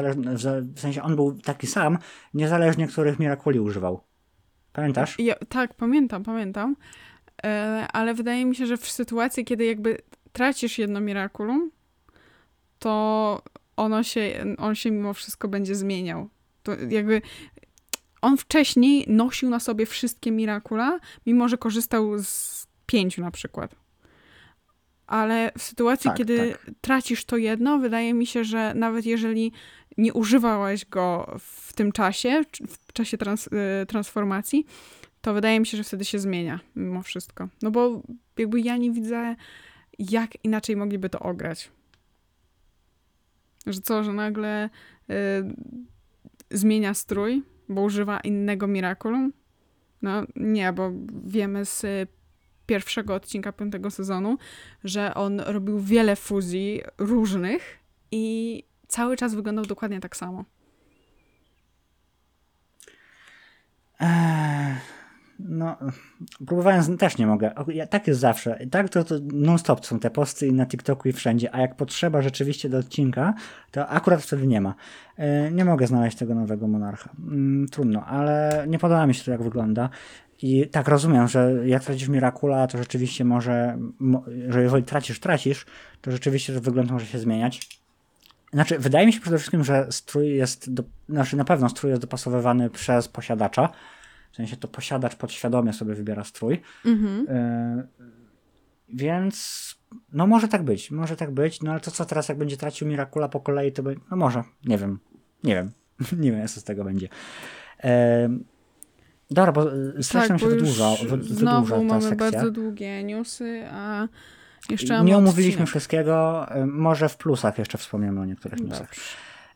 w, sensie on był taki sam, niezależnie których Mirakuli używał. Pamiętasz? Ja, tak, pamiętam, pamiętam. E, ale wydaje mi się, że w sytuacji, kiedy jakby tracisz jedno Miraculum, to ono się, on się mimo wszystko będzie zmieniał. To jakby on wcześniej nosił na sobie wszystkie Miracula, mimo że korzystał z pięciu na przykład. Ale w sytuacji, Tak, kiedy tak. tracisz to jedno, wydaje mi się, że nawet jeżeli nie używałeś go w tym czasie, w czasie trans, y, transformacji, to wydaje mi się, że wtedy się zmienia mimo wszystko. No bo jakby ja nie widzę, jak inaczej mogliby to ograć. Że co, że nagle y, zmienia strój, bo używa innego Miraculum? No nie, bo wiemy z pierwszego odcinka piątego sezonu, że on robił wiele fuzji różnych i cały czas wyglądał dokładnie tak samo. Eee, no, próbowałem, też nie mogę. Ja, tak jest zawsze. Tak to, to non-stop są te posty i na TikToku i wszędzie, a jak potrzeba rzeczywiście do odcinka, to akurat wtedy nie ma. E, nie mogę znaleźć tego nowego monarcha. Mm, trudno, ale nie podoba mi się to, jak wygląda. I tak rozumiem, że jak tracisz Miracula, to rzeczywiście może, mo, że jeżeli tracisz, tracisz, to rzeczywiście wygląd może się zmieniać. Znaczy, wydaje mi się przede wszystkim, że strój jest, do, znaczy na pewno strój jest dopasowywany przez posiadacza. W sensie to posiadacz podświadomie sobie wybiera strój. Mhm. E, więc no może tak być, może tak być, no ale to co teraz jak będzie tracił Miracula po kolei, to będzie, no może, nie wiem, nie wiem, nie wiem co z tego będzie. E, dobra, bo e, strasznie nam się Tak, bo wydłuża, wy, wydłuża Znowu ta mamy sekcja. bardzo długie newsy, a jeszcze Nie omówiliśmy odcinek. wszystkiego, e, może w plusach jeszcze wspomniemy o niektórych newsach. Dobrze.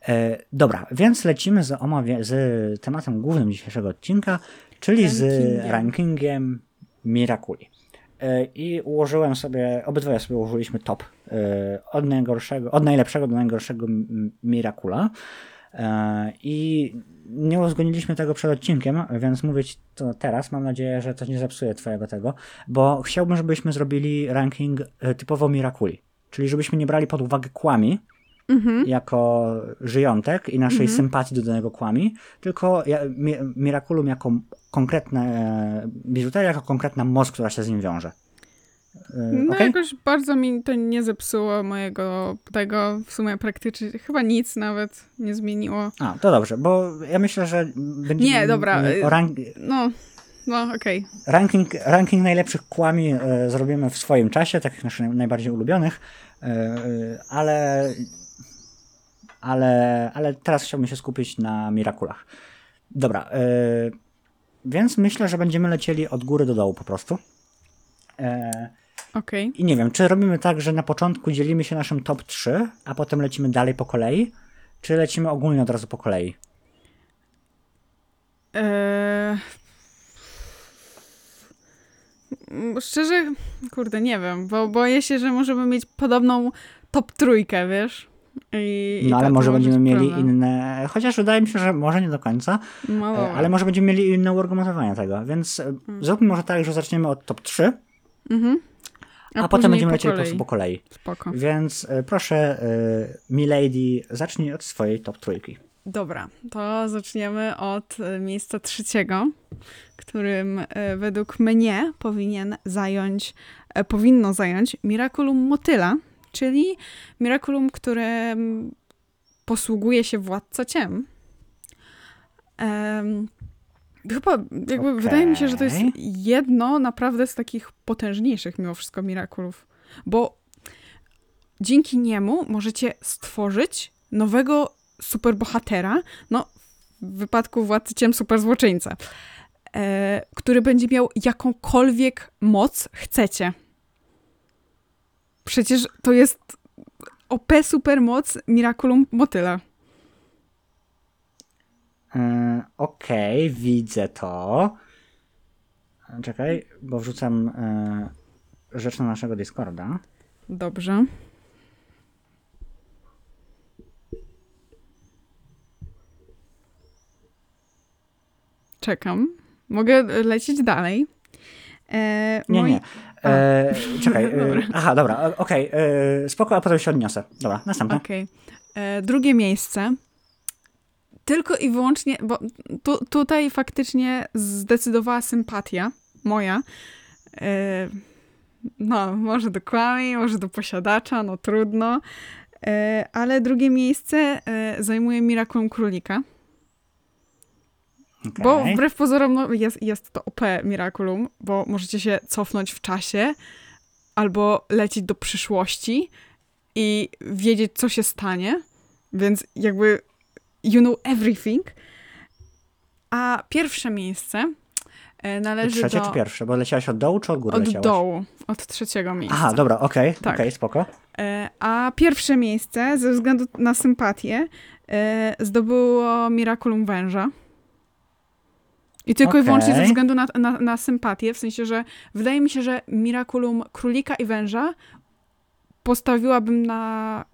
E, dobra, więc lecimy z, z tematem głównym dzisiejszego odcinka, czyli z Rankingiem. rankingiem Miraculi. E, I ułożyłem sobie, obydwoje sobie ułożyliśmy top e, od, najgorszego, od najlepszego do najgorszego Miracula. E, I nie uzgodniliśmy tego przed odcinkiem, więc mówię ci to teraz. Mam nadzieję, że to nie zepsuje twojego tego, bo chciałbym, żebyśmy zrobili ranking e, typowo Miraculi. Czyli żebyśmy nie brali pod uwagę kłami, Mhm. jako żyjątek i naszej Mhm. sympatii do danego kłami, tylko ja, mi, Miraculum jako konkretne e, biżuteria, jako konkretna moc, która się z nim wiąże. E, No okej? jakoś bardzo mi to nie zepsuło mojego tego, w sumie praktycznie chyba nic nawet nie zmieniło. A, to dobrze, bo ja myślę, że będzie Nie, dobra, o rank, No, no okej. ranking, ranking najlepszych kłami e, zrobimy w swoim czasie, takich naszych najbardziej ulubionych, e, e, ale, ale, ale teraz chciałbym się skupić na Miraculach. Dobra, e, więc myślę, że będziemy lecieli od góry do dołu po prostu. E, Okej. I nie wiem, czy robimy tak, że na początku dzielimy się naszym top 3, a potem lecimy dalej po kolei, czy lecimy ogólnie od razu po kolei? Eee, szczerze, kurde, nie wiem, bo boję się, że możemy mieć podobną top trójkę, wiesz? I, i No ale to- to może będziemy mieli problem. inne, chociaż wydaje mi się, że może nie do końca, No, e, dobra. ale może będziemy mieli inne uargumentowanie tego, więc e, Mm. zróbmy może tak, że zaczniemy od top 3, Mhm. A, potem będziemy po lecieli po kolei. prostu po kolei. Spoko. Więc e, proszę, e, Milady, zacznij od swojej top trójki. Dobra, to zaczniemy od e, miejsca trzeciego, którym według mnie powinien zająć, powinno zająć Miraculum Motyla, czyli Miraculum, którym posługuje się Władca Ciem. Em, chyba jakby wydaje mi się, że to jest jedno naprawdę z takich potężniejszych mimo wszystko Miraculów, bo dzięki niemu możecie stworzyć nowego superbohatera, no w wypadku Władcy Ciem superzłoczyńcę, e, który będzie miał jakąkolwiek moc chcecie. Przecież to jest OP supermoc Miraculum Motyla. E, Okej, widzę to. Czekaj, bo wrzucam e, rzecz na naszego Discorda. Dobrze. Czekam. Mogę lecieć dalej. E, Nie, moi- nie. E, czekaj, e, Dobra. aha, dobra, okej, e, spoko, a potem się odniosę. Dobra, następne. Okej. Drugie miejsce. Tylko i wyłącznie, bo tu, tutaj faktycznie zdecydowała sympatia moja. E, no, może do kłamie, może do posiadacza, no trudno. E, ale drugie miejsce e, zajmuje Miraculum Królika. Bo Okej. wbrew pozorom no, jest, jest to OP Miraculum, bo możecie się cofnąć w czasie albo lecieć do przyszłości i wiedzieć, co się stanie. Więc jakby you know everything. A pierwsze miejsce e, należy Trzecie do... czy pierwsze? Bo leciałaś od dołu czy od góry Od leciałaś? dołu, od trzeciego miejsca. Aha, dobra, okej, Tak. okej, spoko. E, A pierwsze miejsce, ze względu na sympatię, e, zdobyło Miraculum Węża. I tylko i wyłącznie ze względu na, na, na sympatię, w sensie, że wydaje mi się, że Miraculum Królika i Węża postawiłabym na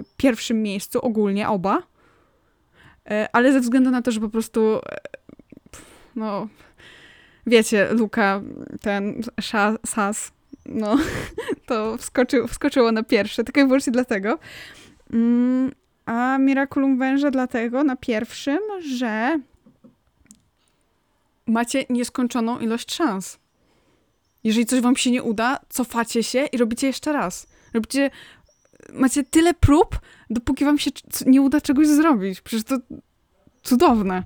y, pierwszym miejscu ogólnie oba, ale ze względu na to, że po prostu e, no wiecie, Luka, ten Sas, no to wskoczył, wskoczyło na pierwsze, tylko i wyłącznie dlatego. Mm, a Miraculum Węża dlatego na pierwszym, że macie nieskończoną ilość szans. Jeżeli coś wam się nie uda, cofacie się i robicie jeszcze raz. Robicie, macie tyle prób, dopóki wam się nie uda czegoś zrobić. Przecież to cudowne.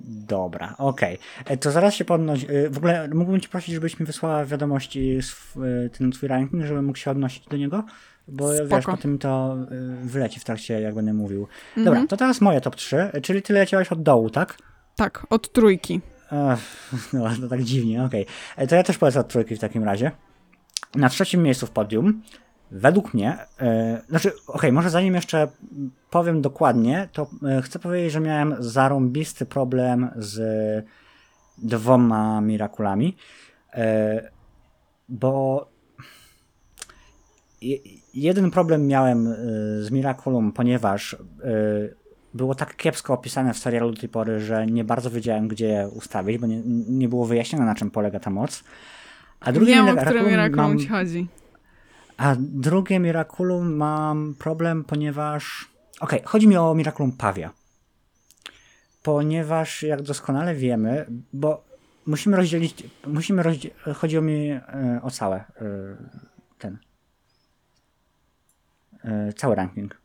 Dobra, okej. E, To zaraz się podnoś. e, W ogóle mógłbym cię prosić, żebyś mi wysłała wiadomości e, ten twój ranking, żebym mógł się odnosić do niego, bo wiesz, Spoko. potem to wyleci w trakcie, jak będę mówił. Mhm. Dobra, to teraz moje top 3, e, czyli ty leciałeś od dołu, tak? Tak, od trójki. Ech, no, to tak dziwnie, okej. E, To ja też polecę od trójki w takim razie. Na trzecim miejscu w podium, według mnie, e, znaczy, okej, może zanim jeszcze powiem dokładnie, to e, chcę powiedzieć, że miałem zarąbisty problem z dwoma Mirakulami, e, bo je- jeden problem miałem z Miraculum, ponieważ było tak kiepsko opisane w serialu do tej pory, że nie bardzo wiedziałem, gdzie je ustawić, bo nie, nie było wyjaśnione, na czym polega ta moc. A drugie Wiem, o które Miraculum mam, ci chodzi. A drugie Miraculum mam problem, ponieważ. Okej, chodzi mi o Miraculum Pawia. Ponieważ, jak doskonale wiemy, bo musimy rozdzielić. Musimy rozdzielić. Chodzi o mi e, o całe. e, ten. e, cały ranking.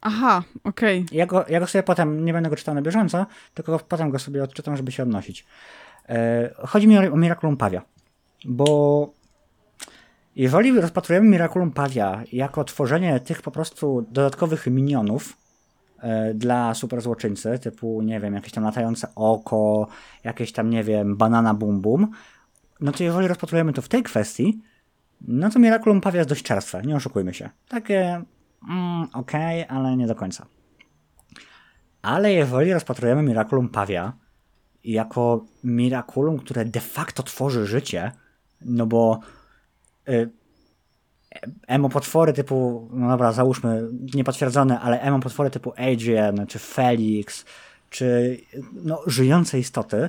Aha, okej. Ja go, ja go sobie potem, nie będę go czytał na bieżąco, tylko potem go sobie odczytam, żeby się odnosić. Chodzi mi o, o Miraculum Pawia, bo jeżeli rozpatrujemy Miraculum Pawia jako tworzenie tych po prostu dodatkowych minionów e, dla superzłoczyńcy, typu, nie wiem, jakieś tam latające oko, jakieś tam, nie wiem, banana bum bum, no to jeżeli rozpatrujemy to w tej kwestii, no to Miraculum Pawia jest dość czerstwe, nie oszukujmy się. Takie, mm, okej, ale nie do końca. Ale jeżeli rozpatrujemy Miraculum Pawia jako Miraculum, które de facto tworzy życie No bo y, emo potwory typu, no dobra, załóżmy, niepotwierdzone, ale emo potwory typu Adrian, czy Felix, czy no, żyjące istoty,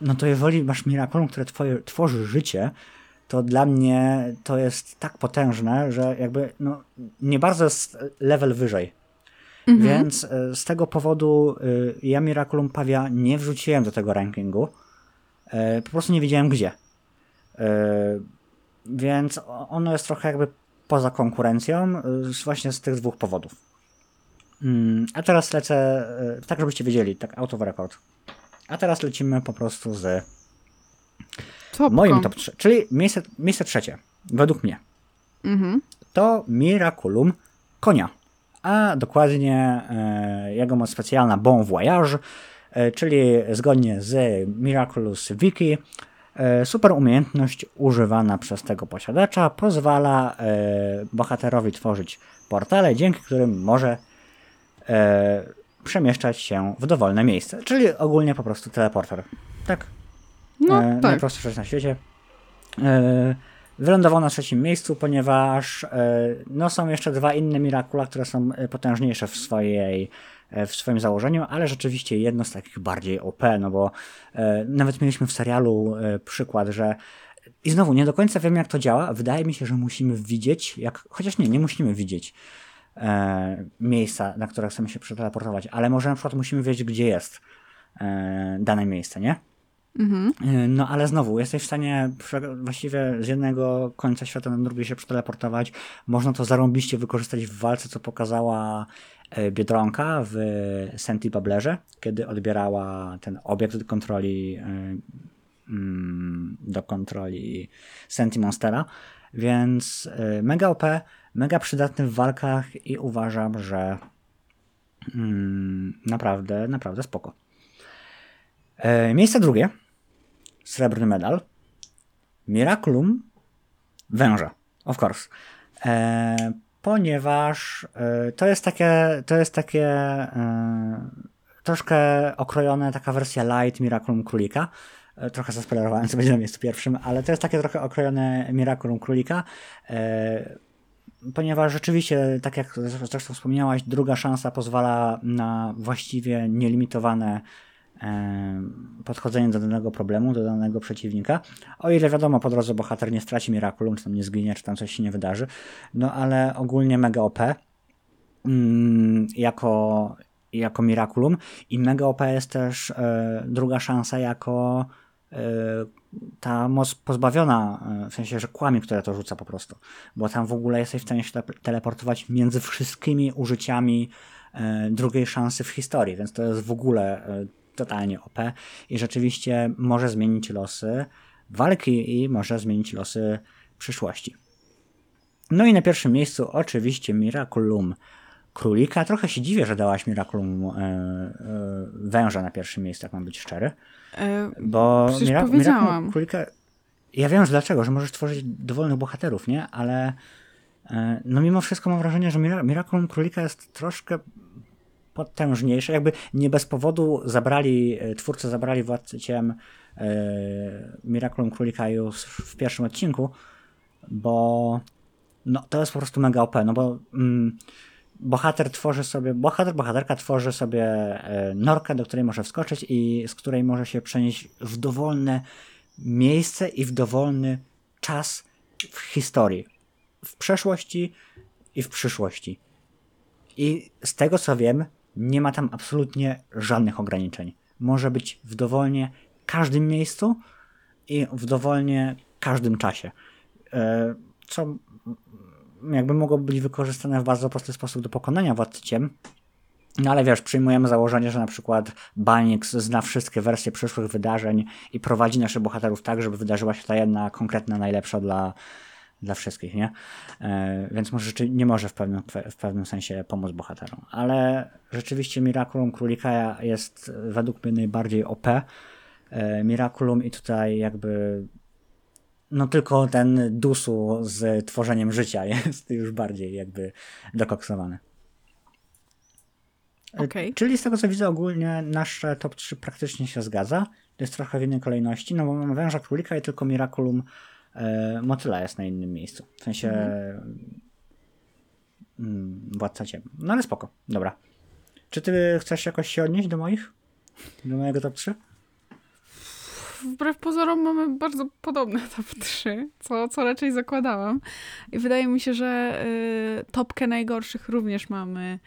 no to jeżeli masz Miraculum, które twoje, tworzy życie, to dla mnie to jest tak potężne, że jakby no, nie bardzo jest level wyżej. Więc y, z tego powodu y, ja Miraculum Pawia nie wrzuciłem do tego rankingu. Po prostu nie wiedziałem gdzie. Więc ono jest trochę jakby poza konkurencją, y, właśnie z tych dwóch powodów. Mm, A teraz lecę, y, tak żebyście wiedzieli, tak out of record. A teraz lecimy po prostu z Topką. moim top 3, czyli miejsce, miejsce trzecie, według mnie. Mhm. To Miraculum konia, a dokładnie e, jego moc specjalna Bon Voyage, e, czyli zgodnie z Miraculous Wiki, super umiejętność używana przez tego posiadacza pozwala e, bohaterowi tworzyć portale, dzięki którym może e, przemieszczać się w dowolne miejsce, czyli ogólnie po prostu teleporter. Tak, No e, tak. najprostsza rzecz na świecie. E, wylądował na trzecim miejscu, ponieważ e, no, są jeszcze dwa inne Miracula, które są e, potężniejsze w, swojej, e, w swoim założeniu, ale rzeczywiście jedno z takich bardziej OP, no bo e, nawet mieliśmy w serialu e, przykład, że i znowu nie do końca wiem jak to działa. Wydaje mi się, że musimy widzieć, jak, chociaż nie, nie musimy widzieć e, miejsca, na które chcemy się przeteleportować, ale może na przykład musimy wiedzieć, gdzie jest e, dane miejsce, nie? Mhm. Yy, No ale znowu, jesteś w stanie właściwie z jednego końca świata na drugi się przeteleportować. Można to zarąbiście wykorzystać w walce, co pokazała e, Biedronka w Senti Bablerze, kiedy odbierała ten obiekt do kontroli e, mm, do kontroli Senti Monstera. Więc e, mega OP, mega przydatny w walkach i uważam, że mm, naprawdę, naprawdę spoko. E, Miejsce drugie. Srebrny medal. Miraculum węża. Of course. E, ponieważ e, to jest takie, to jest takie e, troszkę okrojone, taka wersja light Miraculum królika. E, trochę zaspoilerowałem, co będzie na miejscu pierwszym, ale to jest takie trochę okrojone Miraculum królika. E, ponieważ rzeczywiście, tak jak zresztą wspomniałaś, druga szansa pozwala na właściwie nielimitowane podchodzenie do danego problemu, do danego przeciwnika. O ile wiadomo, po drodze bohater nie straci Miraculum, czy tam nie zginie, czy tam coś się nie wydarzy. No ale ogólnie mega OP mm, jako, jako Miraculum i mega OP jest też e, druga szansa jako e, ta moc pozbawiona, e, w sensie, że kłamie, które to rzuca po prostu. Bo tam w ogóle jesteś w stanie się tele- teleportować między wszystkimi użyciami drugiej szansy w historii, więc to jest w ogóle totalnie OP i rzeczywiście może zmienić losy walki i może zmienić losy przyszłości. No i na pierwszym miejscu oczywiście Miraculum Królika. Trochę się dziwię, że dałaś Miraculum e, e, Węża na pierwszym miejscu, jak mam być szczery. E, Bo Przecież Mira- powiedziałam. Miraculum Królika... Ja wiem, że dlaczego, że możesz tworzyć dowolnych bohaterów, nie? Ale no mimo wszystko mam wrażenie, że Mira- Miraculum Królika jest troszkę potężniejsze. Jakby nie bez powodu zabrali, e, twórcy zabrali Władcy Ciem e, Miraculum Królika już w pierwszym odcinku, bo no, to jest po prostu mega OP, no bo mm, bohater tworzy sobie, bohater, bohaterka tworzy sobie e, norkę, do której może wskoczyć i z której może się przenieść w dowolne miejsce i w dowolny czas w historii. W przeszłości i w przyszłości. I z tego co wiem, nie ma tam absolutnie żadnych ograniczeń. Może być w dowolnie każdym miejscu i w dowolnie każdym czasie. E, Co jakby mogło być wykorzystane w bardzo prosty sposób do pokonania władcy ciem. No ale wiesz, przyjmujemy założenie, że na przykład Banix zna wszystkie wersje przyszłych wydarzeń i prowadzi naszych bohaterów tak, żeby wydarzyła się ta jedna konkretna, najlepsza dla, dla wszystkich, nie? E, więc może rzeczy, nie może w pewnym, w pewnym sensie pomóc bohaterom. Ale rzeczywiście Miraculum Królika jest według mnie najbardziej OP. E, Miraculum i tutaj jakby no tylko ten dusu z tworzeniem życia jest już bardziej jakby dokoksowany. E, Okej. Czyli z tego co widzę ogólnie nasze top 3 praktycznie się zgadza. To jest trochę w innej kolejności, no bo mamy węża królika i tylko Miraculum e, Motyla jest na innym miejscu. W sensie Mhm. mm, Władca Ciem. No ale spoko, dobra. Czy ty chcesz jakoś się odnieść do moich? Do mojego top 3? Wbrew pozorom mamy bardzo podobne top 3, co, co raczej zakładałam. I wydaje mi się, że y, topkę najgorszych również mamy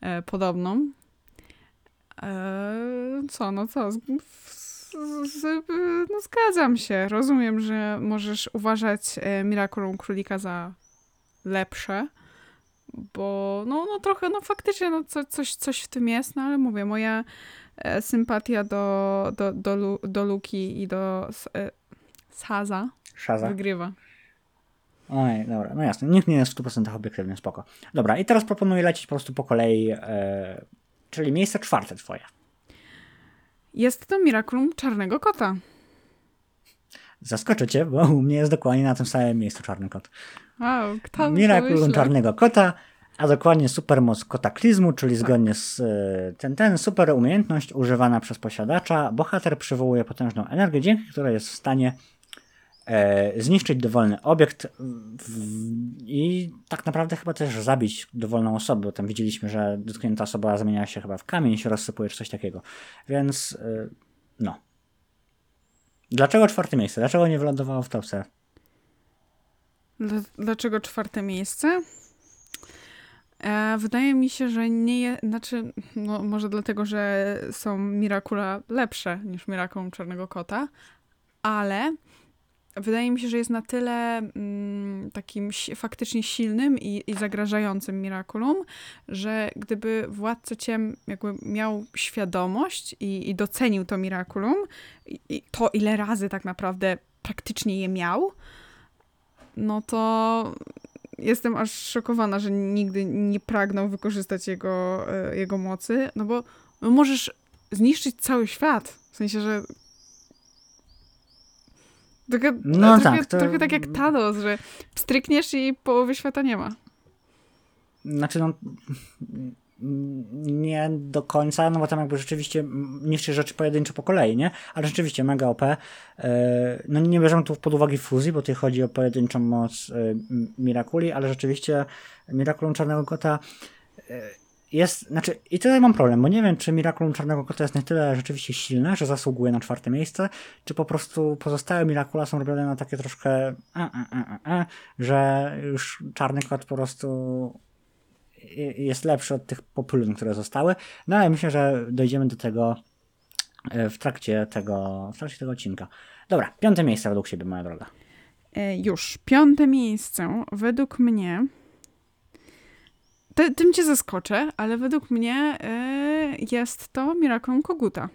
e, podobną. E, co, no co? Z, no zgadzam się. Rozumiem, że możesz uważać e, Miraculum Królika za lepsze, bo no, no trochę, no faktycznie no, co, coś, coś w tym jest, no ale mówię, moja e, sympatia do, do, do, Lu, do Luki i do e, Saza Szaza? wygrywa. Oj, dobra, no jasne. Nikt nie jest w 100% obiektywny, spoko. Dobra, i teraz proponuję lecieć po prostu po kolei, e, czyli miejsce czwarte twoje. Jest to Miraculum Czarnego Kota. Zaskoczę cię, bo u mnie jest dokładnie na tym samym miejscu czarny kot. Wow, kto Miraculum czarnego kota, a dokładnie supermoc kotaklizmu, czyli zgodnie z e, ten, ten super umiejętność używana przez posiadacza, bohater przywołuje potężną energię, dzięki której jest w stanie zniszczyć dowolny obiekt w, i tak naprawdę chyba też zabić dowolną osobę, bo tam widzieliśmy, że dotknięta osoba zamienia się chyba w kamień, się rozsypuje czy coś takiego. Więc e, no. Dlaczego czwarte miejsce? Dlaczego nie wylądowało w topce? Dla- Dlaczego czwarte miejsce? E, wydaje mi się, że nie znaczy, no może dlatego, że są Miracula lepsze niż Miraculum Czarnego Kota, ale wydaje mi się, że jest na tyle mm, takim faktycznie silnym i, i zagrażającym Miraculum, że gdyby Władca Ciem jakby miał świadomość i, i docenił to Miraculum i, i to ile razy tak naprawdę praktycznie je miał, no to jestem aż szokowana, że nigdy nie pragnął wykorzystać jego, e, jego mocy, no bo możesz zniszczyć cały świat. W sensie, że trochę, No trochę, tak, to- trochę tak jak Thanos, że strykniesz i połowy świata nie ma. Znaczy, no, nie do końca, no bo tam jakby rzeczywiście niszczy rzeczy pojedynczo po kolei, nie? Ale rzeczywiście mega OP. E, No nie bierzemy tu pod uwagę fuzji, bo tutaj chodzi o pojedynczą moc e, Mirakuli, ale rzeczywiście Miraculum Czarnego Kota e, jest, znaczy i tutaj mam problem, bo nie wiem, czy Miraculum Czarnego Kota jest na tyle rzeczywiście silne, że zasługuje na czwarte miejsce, czy po prostu pozostałe Miracula są robione na takie troszkę e, e, e, że już Czarny Kot po prostu jest lepszy od tych populin, które zostały. No ale myślę, że dojdziemy do tego e, w trakcie tego, w trakcie tego odcinka. Dobra, piąte miejsce według siebie, moja droga. E, już. Piąte miejsce według mnie. Ty, tym cię zaskoczę, ale według mnie e, jest to Miraculum Koguta.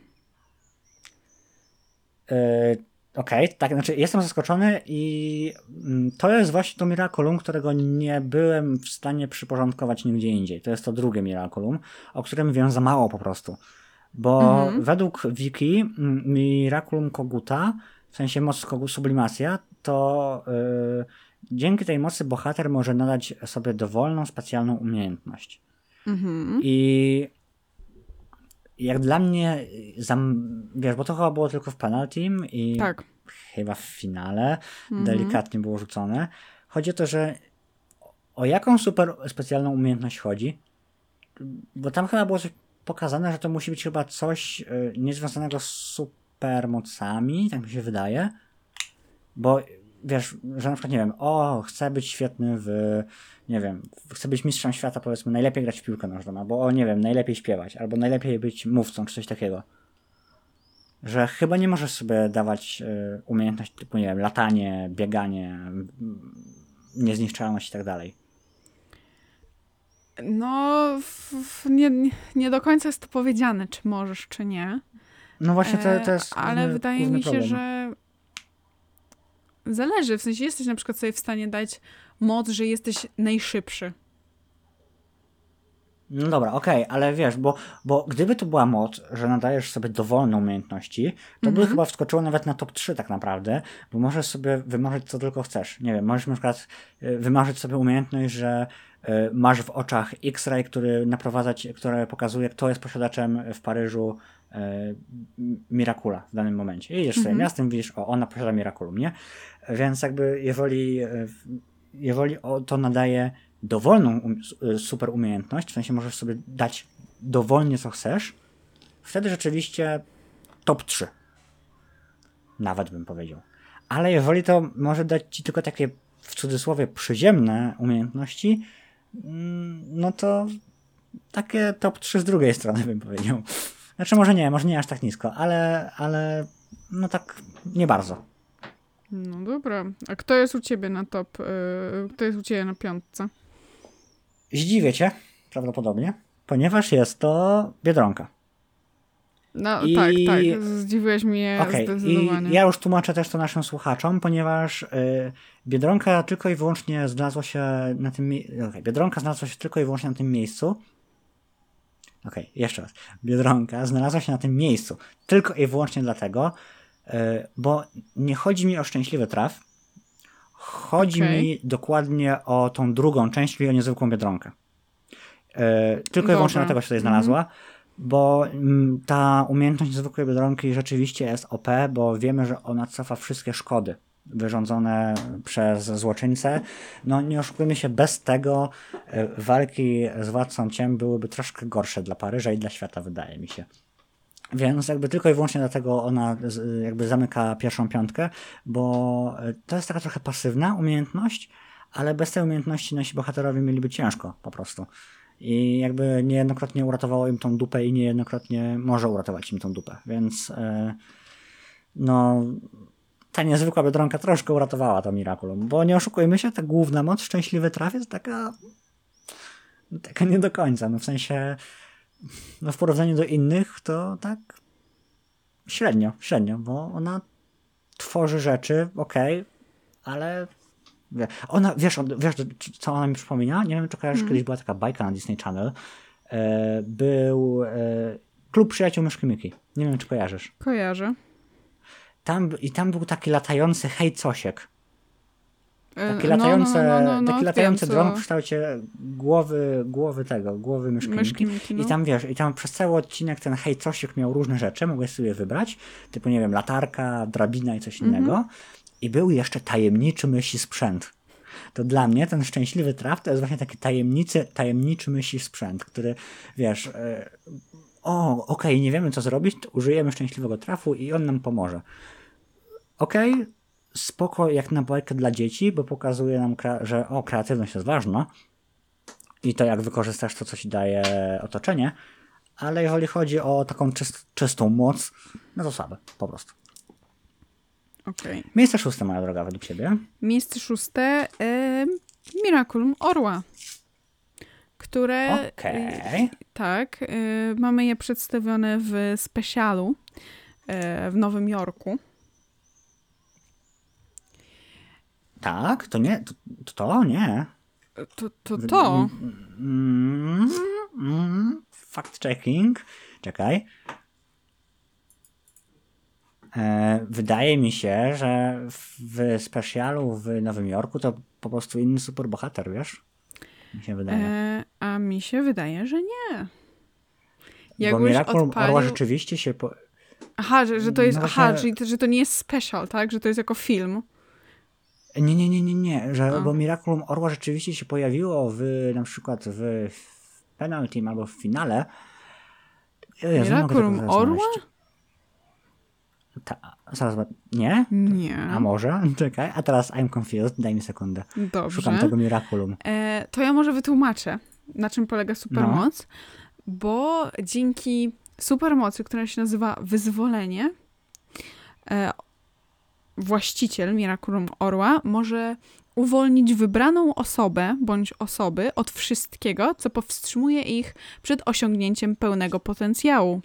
E, Okej, tak, znaczy jestem zaskoczony i mm, to jest właśnie to Miraculum, którego nie byłem w stanie przyporządkować nigdzie indziej. To jest to drugie Miraculum, o którym wiem za mało po prostu. Bo Mhm. według Wiki mm, Miraculum Koguta, w sensie moc sublimacja, to y, dzięki tej mocy bohater może nadać sobie dowolną specjalną umiejętność. Mhm. I jak dla mnie, zam, wiesz, bo to chyba było tylko w penalty i Tak. chyba w finale Mhm. delikatnie było rzucone. Chodzi o to, że o jaką super specjalną umiejętność chodzi, bo tam chyba było coś pokazane, że to musi być chyba coś y, niezwiązanego z supermocami, tak mi się wydaje, bo wiesz, że na przykład nie wiem, o, chcę być świetny w, nie wiem, chcę być mistrzem świata, powiedzmy, najlepiej grać w piłkę nożną, albo o, nie wiem, najlepiej śpiewać, albo najlepiej być mówcą, czy coś takiego. Że chyba nie możesz sobie dawać y, umiejętność typu, nie wiem, latanie, bieganie, niezniszczalność i tak dalej. No, nie, nie do końca jest to powiedziane, czy możesz, czy nie. No właśnie to, to E, jest Ale główny- wydaje mi się, problem. że zależy. W sensie jesteś na przykład sobie w stanie dać moc, że jesteś najszybszy. No dobra, okej, ale wiesz, bo, bo gdyby to była moc, że nadajesz sobie dowolne umiejętności, to by chyba wskoczyło nawet na top 3 tak naprawdę, bo możesz sobie wymarzyć co tylko chcesz. Nie wiem, możesz na przykład y, wymarzyć sobie umiejętność, że masz w oczach X-ray, który naprowadza ci, które pokazuje, kto jest posiadaczem w Paryżu y, Miracula w danym momencie. I idziesz sobie miastem, widzisz, o, ona posiada Miraculum, nie? Więc jakby jeżeli, y, jeżeli to nadaje dowolną um, super umiejętność, w sensie możesz sobie dać dowolnie co chcesz, wtedy rzeczywiście top 3. Nawet bym powiedział. Ale jeżeli to może dać ci tylko takie w cudzysłowie przyziemne umiejętności, mm, no to takie top 3 z drugiej strony bym powiedział. Znaczy może nie, może nie aż tak nisko, ale, ale no tak nie bardzo. No dobra. A kto jest u ciebie na top? y, Kto jest u ciebie na piątce? Zdziwię cię, prawdopodobnie, ponieważ jest to Biedronka. No I- tak, tak. Zdziwiłeś mnie Okej, zdecydowanie. i ja już tłumaczę też to naszym słuchaczom, ponieważ y, Biedronka tylko i wyłącznie znalazła się na tym okay, Biedronka znalazła się tylko i wyłącznie na tym miejscu. Okej, jeszcze raz. Biedronka znalazła się na tym miejscu tylko i wyłącznie dlatego, y, bo nie chodzi mi o szczęśliwy traf. Chodzi mi dokładnie o tą drugą część, czyli o niezwykłą Biedronkę. Y, tylko i wyłącznie Dobra. dlatego się tutaj znalazła bo mm, ta umiejętność niezwykłej biedronki rzeczywiście jest OP, bo wiemy, że ona cofa wszystkie szkody wyrządzone przez złoczyńcę. No nie oszukujmy się, bez tego e, walki z Władcą Ciem byłyby troszkę gorsze dla Paryża i dla świata, wydaje mi się. Więc jakby tylko i wyłącznie dlatego ona jakby zamyka pierwszą piątkę, bo e, to jest taka trochę pasywna umiejętność, ale bez tej umiejętności nasi bohaterowie mieliby ciężko po prostu. I jakby niejednokrotnie uratowało im tą dupę i niejednokrotnie może uratować im tą dupę. Więc e, no ta niezwykła Biedronka troszkę uratowała to Miraculum, bo nie oszukujmy się, ta główna moc, szczęśliwy traf jest taka taka nie do końca, no w sensie no w porównaniu do innych to tak średnio, średnio, bo ona tworzy rzeczy, okej, ale wie- ona, wiesz, wiesz, co ona mi przypomina? Nie wiem, czy kojarzysz, kiedyś była taka bajka na Disney Channel. E, był e, Klub Przyjaciół Myszki Myki. Nie wiem, czy kojarzysz. Kojarzę. Tam, I tam był taki latający hej cosiek. E, Taki no, latający, no, no, no, no, taki wiem, latający dron w kształcie głowy, głowy tego, głowy myszki, Myszki Miki. Miki, no. I tam wiesz, i tam przez cały odcinek ten hej cosiek miał różne rzeczy, mogłeś sobie wybrać, typu nie wiem, latarka, drabina i coś Mhm. innego. I był jeszcze tajemniczy myśli sprzęt. To dla mnie ten szczęśliwy traf to jest właśnie taki tajemnicy, tajemniczy myśli sprzęt, który wiesz, e, o, okej, nie wiemy co zrobić, użyjemy szczęśliwego trafu i on nam pomoże. Okej, spoko jak na bajkę dla dzieci, bo pokazuje nam, że o, kreatywność jest ważna i to jak wykorzystasz to, co ci daje otoczenie, ale jeżeli chodzi o taką czyst, czystą moc, no to słabe, po prostu. Okej. Miejsce szóste, moja droga, według ciebie. Miejsce szóste. E, Miraculum Orła. Które. Okej. Tak. E, mamy je przedstawione w specjalu e, w Nowym Jorku. Tak, to nie, to, to nie. To to. to. Mm, mm, fact checking. Czekaj. E, wydaje mi się, że w specjalu w Nowym Jorku to po prostu inny superbohater, wiesz? Mi się wydaje. E, a mi się wydaje, że nie. Bo Jakbyś Miracle Orła odpalił... rzeczywiście się... Po... Aha, że, że to jest. No Aha, czyli to, że to nie jest special, tak? Że to jest jako film. Nie, nie, nie, nie, nie, że, A. bo Miraculum Orła rzeczywiście się pojawiło w, na przykład w, w penalty albo w finale. Miraculum Orła? znaleźć. Ta, zaraz, nie? Nie. A może? Czekaj, a teraz I'm confused, daj mi sekundę. Dobrze. Szukam tego Miraculum. E, to ja może wytłumaczę, na czym polega supermoc, bo dzięki supermocy, która się nazywa wyzwolenie, e, właściciel Miraculum Orła może uwolnić wybraną osobę bądź osoby od wszystkiego, co powstrzymuje ich przed osiągnięciem pełnego potencjału.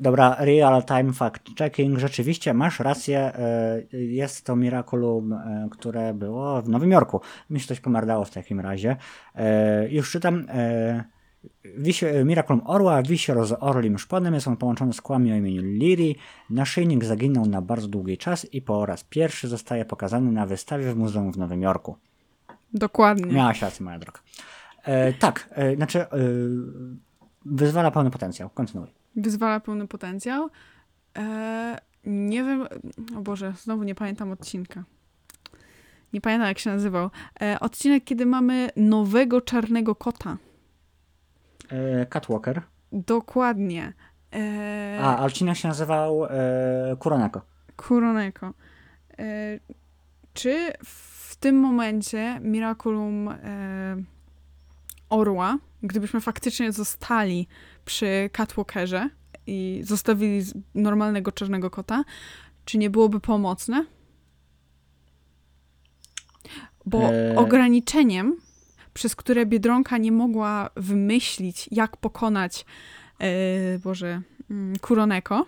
Dobra, real time fact checking. Rzeczywiście masz rację. e, Jest to Miraculum, e, które było w Nowym Jorku. Mi się coś pomardało w takim razie. E, Już czytam. Wisi, Miraculum Orła, wisior z orlim szponem, jest on połączony z kłami o imieniu Liri. Naszyjnik zaginął na bardzo długi czas i po raz pierwszy zostaje pokazany na wystawie w Muzeum w Nowym Jorku. Dokładnie. Miałaś rację, moja droga. E, tak, e, znaczy e, wyzwala pełny potencjał. Kontynuuj. Wyzwala pełny potencjał. E, nie wiem, o Boże, znowu nie pamiętam odcinka. Nie pamiętam, jak się nazywał. E, odcinek, kiedy mamy nowego czarnego kota. E, Catwalker. Dokładnie. A, odcinek się nazywał e, Kuroneko. Kuroneko. E, czy w tym momencie Miraculum Orła, gdybyśmy faktycznie zostali przy Catwalkerze i zostawili normalnego czarnego kota, czy nie byłoby pomocne? Bo E. ograniczeniem, przez które Biedronka nie mogła wymyślić, jak pokonać e, Boże, mm, Kuroneko,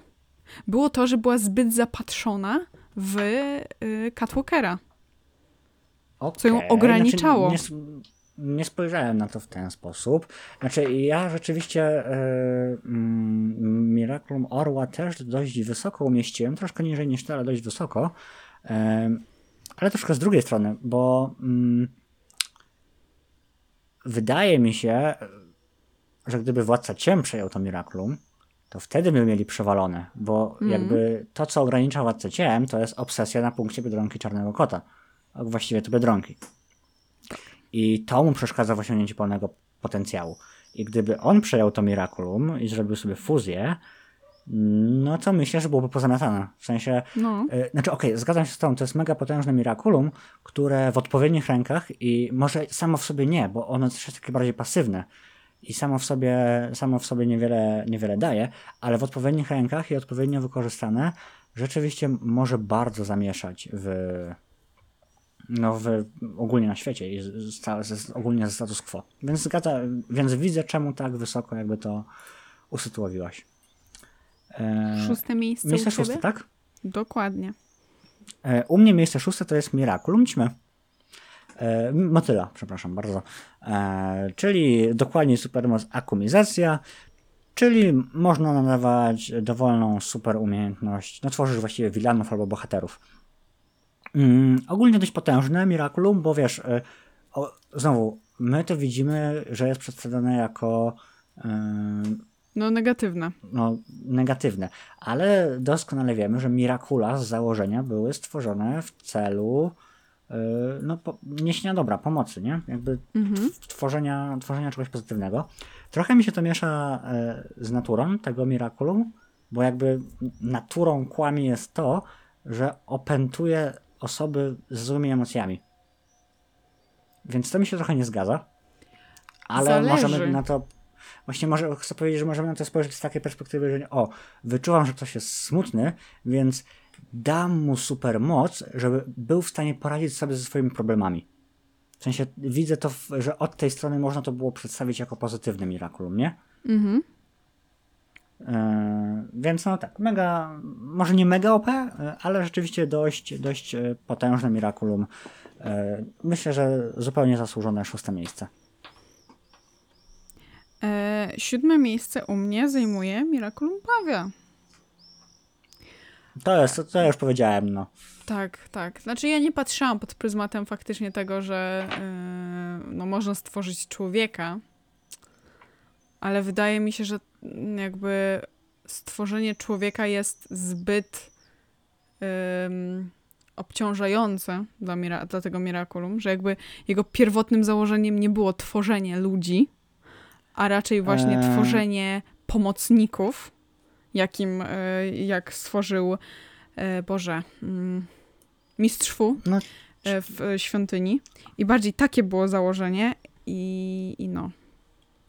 było to, że była zbyt zapatrzona w y, Catwalkera. Co ją Okej, ograniczało. Znaczy, nie, nie spojrzałem na to w ten sposób. Znaczy, ja rzeczywiście mm, Miraculum Orła też dość wysoko umieściłem, troszkę niżej niż to, ale dość wysoko. E, ale troszkę z drugiej strony, bo mm, wydaje mi się, że gdyby Władca Ciem przejął to Miraculum, to wtedy by mieli przewalone, bo jakby to, co ogranicza Władcę Ciem, to jest obsesja na punkcie Biedronki Czarnego Kota. A właściwie to Biedronki. I to mu przeszkadza w osiągnięciu pełnego potencjału. I gdyby on przejął to Miraculum i zrobił sobie fuzję, no to myślę, że byłoby pozamiatane. W sensie, No. e, znaczy okej, zgadzam się z tą, to jest mega potężne Miraculum, które w odpowiednich rękach i może samo w sobie nie, bo ono jest takie bardziej pasywne i samo w sobie, samo w sobie niewiele, niewiele daje, ale w odpowiednich rękach i odpowiednio wykorzystane rzeczywiście może bardzo zamieszać w, no w, ogólnie na świecie i z, z, z, ogólnie ze status quo. Więc zgadza, więc widzę czemu tak wysoko jakby to usytuowiłaś. E, Szóste miejsce miejsce ciebie? szóste, tak? Dokładnie. E, U mnie miejsce szóste to jest Miraculum ćmy. E, motyla, przepraszam bardzo. E, czyli dokładnie supermoc akumizacja, czyli można nadawać dowolną super umiejętność, no tworzysz właściwie wilanów albo bohaterów. Mm, ogólnie dość potężne Miraculum, bo wiesz, e, o, znowu, my to widzimy, że jest przedstawione jako e, No negatywne. no, negatywne, ale doskonale wiemy, że Miracula z założenia były stworzone w celu yy, no, po, niesienia dobra, pomocy, nie? Jakby Mhm. tworzenia, tworzenia czegoś pozytywnego. Trochę mi się to miesza z naturą tego Miraculum, bo jakby naturą kłami jest to, że opętuje osoby z złymi emocjami. Więc to mi się trochę nie zgadza. Ale Zależy. możemy na to. Właśnie może chcę powiedzieć, że możemy na to spojrzeć z takiej perspektywy, że o, wyczuwam, że ktoś jest smutny, więc dam mu super moc, żeby był w stanie poradzić sobie ze swoimi problemami. W sensie widzę to, że od tej strony można to było przedstawić jako pozytywny Miraculum, nie? Mhm. E, więc no tak, mega, może nie mega OP, e, ale rzeczywiście dość, dość e, potężne Miraculum. Myślę, że zupełnie zasłużone szóste miejsce. E, siódme miejsce u mnie zajmuje Miraculum Pawia. To jest, to ja już powiedziałem, no. Tak, tak. Znaczy ja nie patrzyłam pod pryzmatem faktycznie tego, że yy, no, można stworzyć człowieka, ale wydaje mi się, że jakby stworzenie człowieka jest zbyt ym, obciążające dla, mira- dla tego Miraculum, że jakby jego pierwotnym założeniem nie było tworzenie ludzi, a raczej właśnie Eee. tworzenie pomocników, jakim, y, jak stworzył e, Boże, mm, mistrz Fu No. e, w e, świątyni. I bardziej takie było założenie i, i no.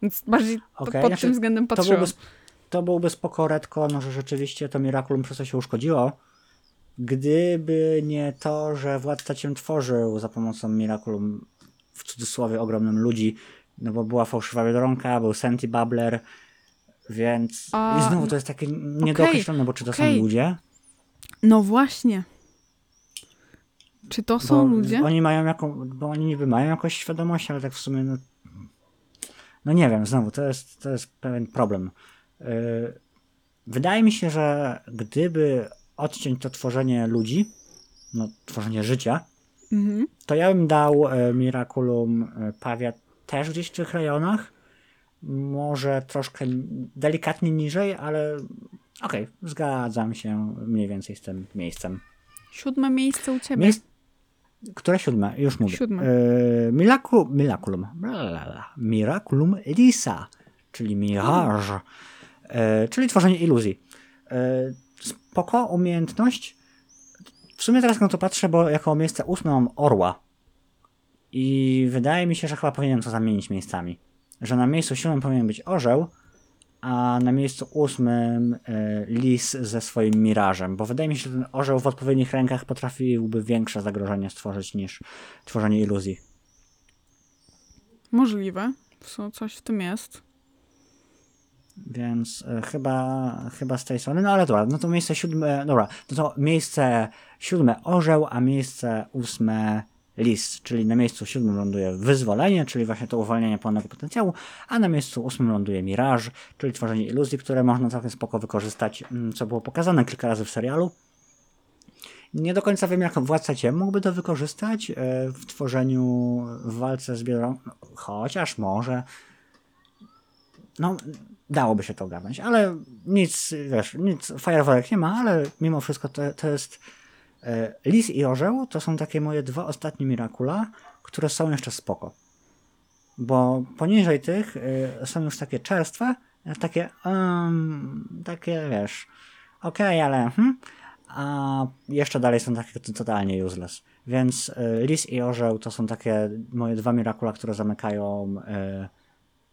Więc bardziej to Okej, pod znaczy, tym względem To patrzyłam. byłby, sp- to byłby spoko retcon, że rzeczywiście to Miraculum przez to się uszkodziło. Gdyby nie to, że Władca Ciem tworzył za pomocą Miraculum w cudzysłowie ogromnym ludzi, no bo była fałszywa Biedronka, był Senti Babbler, Więc A, i znowu to jest takie niedookreślone, bo czy to okej. są ludzie? No właśnie. Czy to są bo ludzie? Oni mają jaką, bo oni niby mają jakąś świadomość, ale tak w sumie no, no nie wiem, znowu to jest, to jest pewien problem. Yy, wydaje mi się, że gdyby odciąć to tworzenie ludzi, no tworzenie życia, Mhm. to ja bym dał e, Miraculum e, Pawia też gdzieś w tych rejonach. Może troszkę delikatnie niżej, ale okej, zgadzam się mniej więcej z tym miejscem. Siódme miejsce u ciebie. Miejsc... Które siódme? Już mówię. Siódme. E. Miraculum. Blablabla. Miraculum Lisa, czyli Mirage, e, czyli tworzenie iluzji. E, spoko, umiejętność. W sumie teraz na to patrzę, bo jako miejsce ósme mam orła. I wydaje mi się, że chyba powinienem to zamienić miejscami. Że na miejscu siódmym powinien być orzeł, a na miejscu ósmym e, lis ze swoim mirażem, bo wydaje mi się, że ten orzeł w odpowiednich rękach potrafiłby większe zagrożenie stworzyć niż tworzenie iluzji. Możliwe. Co, coś w tym jest. Więc e, chyba, chyba z tej strony, no ale dobra, no to miejsce siódme, dobra, no to miejsce siódme orzeł, a miejsce ósme lis, czyli na miejscu siódmym ląduje wyzwolenie, czyli właśnie to uwolnienie pełnego potencjału, a na miejscu ósmym ląduje miraż, czyli tworzenie iluzji, które można całkiem spoko wykorzystać, mm, co było pokazane kilka razy w serialu. Nie do końca wiem, jak Władca Ciem mógłby to wykorzystać e, w tworzeniu, w walce z Biedrą, chociaż może, no, dałoby się to ogarnąć, ale nic, wiesz, nic, fajerwerek nie ma, ale mimo wszystko to, to jest Lis i Orzeł to są takie moje dwa ostatnie Mirakula, które są jeszcze spoko. Bo poniżej tych e, są już takie czerstwe, e, takie um, takie, wiesz, okej, ale hm, a jeszcze dalej są takie to- totalnie useless. Więc e, Lis i Orzeł to są takie moje dwa Mirakula, które zamykają e,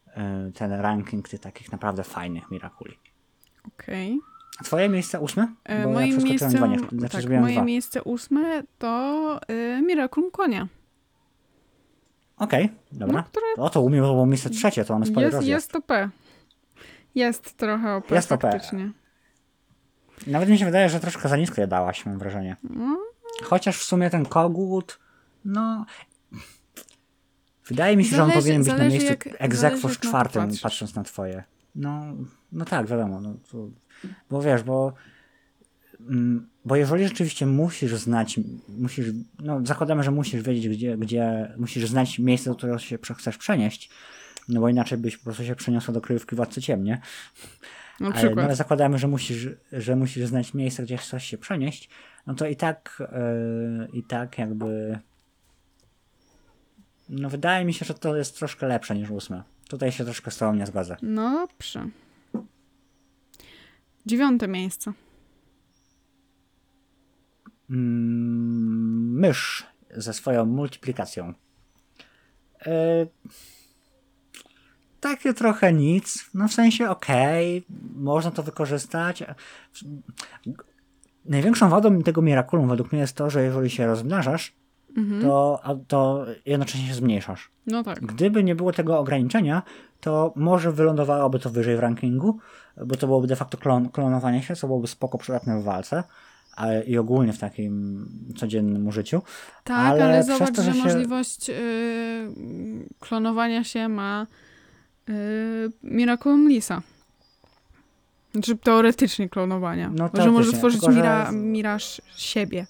e, ten ranking tych takich naprawdę fajnych Mirakuli. Okej. A Twoje miejsce ósme? E, Bo Moje ja miejsce, dwa, nie, znaczy tak, moje dwa. miejsce ósme to y, Miraculum Konia. Okej, dobra. No, które O, to u mnie było miejsce trzecie, to mamy spory jest, jest OP. Jest trochę OP, Jest faktycznie. Nawet mi się wydaje, że troszkę za nisko je dałaś, mam wrażenie. No, Chociaż w sumie ten kogut, no... Wydaje mi się, że on Zależy- powinien być na zależy miejscu jak- egzekwo zależy to czwartym, patrząc na twoje. No, no tak, wiadomo. No, to, bo wiesz, bo... mm, Bo jeżeli rzeczywiście musisz znać, musisz, no zakładamy, że musisz wiedzieć, gdzie, gdzie musisz znać miejsce, do którego się chcesz przenieść, no bo inaczej byś po prostu się przeniosła do kryjówki Władcy Ciemnie. na Ale, no, ale zakładamy, że musisz, że musisz znać miejsce, gdzie chcesz się przenieść, no to i tak, yy, i tak jakby. No wydaje mi się, że to jest troszkę lepsze niż ósme. Tutaj się troszkę z tobą nie zgodzę. No dobrze. Dziewiąte miejsce. Mm, mysz ze swoją multiplikacją. Yy, takie trochę nic. No w sensie okej, można to wykorzystać. Największą wadą tego Miraculum według mnie jest to, że jeżeli się rozmnażasz, to, a- to jednocześnie się zmniejszasz. No tak. Gdyby nie było tego ograniczenia, to może wylądowałoby to wyżej w rankingu, bo to byłoby de facto klon, klonowanie się, co byłoby spoko przydatne w walce ale i ogólnie w takim codziennym użyciu. Tak, Ale ale, zobacz, to, że, że się- możliwość y, klonowania się ma y, Miraculum Lisa. Znaczy teoretycznie klonowania. No, że może teoretycznie, stworzyć tylko że- mira, miraż siebie.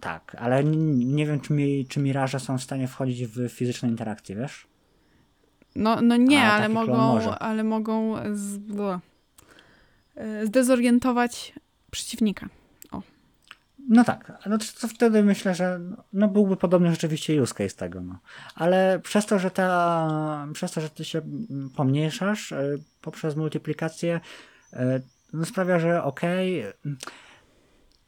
Tak, ale nie wiem, czy, mi, czy Miraże są w stanie wchodzić w fizyczne interakcje, wiesz? No, no nie, A, ale mogą, ale mogą z, y, zdezorientować przeciwnika. No tak, no to, to wtedy myślę, że no byłby podobny rzeczywiście use case tego, no. Ale przez to, że ta, przez to, że ty się pomniejszasz e, poprzez multiplikację, e, no sprawia, że okej, mm,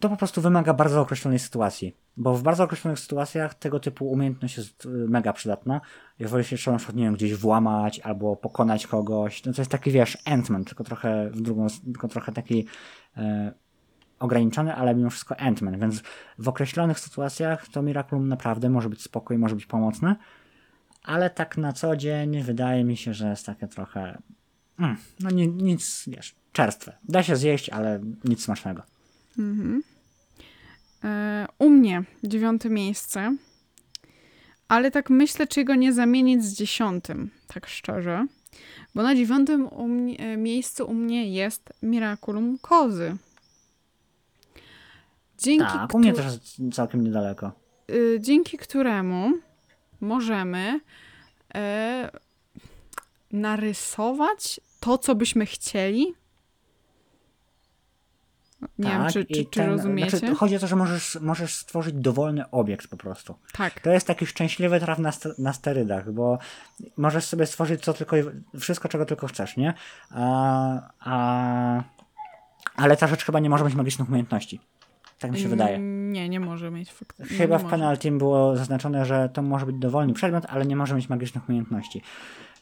to po prostu wymaga bardzo określonej sytuacji. Bo w bardzo określonych sytuacjach tego typu umiejętność jest y, mega przydatna. Jeżeli się trzeba na przykład, nie wiem, gdzieś włamać albo pokonać kogoś, no to jest taki, wiesz, Ant-Man, tylko trochę w drugą, tylko trochę taki e, ograniczony, ale mimo wszystko Ant-Man, więc w określonych sytuacjach to Miraculum naprawdę może być spokój, może być pomocne, ale tak na co dzień wydaje mi się, że jest takie trochę Mm, no ni, nic, wiesz, czerstwe. Da się zjeść, ale nic smacznego. Mhm. E, u mnie dziewiąte miejsce. Ale tak myślę, czy go nie zamienić z dziesiątym, tak szczerze. Bo na dziewiątym u mnie, e, miejscu u mnie jest Miraculum Kozy. Dzięki, Tak, u mnie też jest całkiem niedaleko. y, dzięki któremu możemy e, narysować to, co byśmy chcieli. Nie wiem, tak, czy, i czy, czy ten- rozumiecie? Znaczy, chodzi o to, że możesz, możesz stworzyć dowolny obiekt po prostu. Tak. To jest taki szczęśliwy traf na, na sterydach, bo możesz sobie stworzyć co tylko, wszystko, czego tylko chcesz, nie? A, a, ale ta rzecz chyba nie może mieć magicznych umiejętności. Tak mi się wydaje. Nie, nie może mieć faktycznie. Chyba w może. penaltym było zaznaczone, że to może być dowolny przedmiot, ale nie może mieć magicznych umiejętności.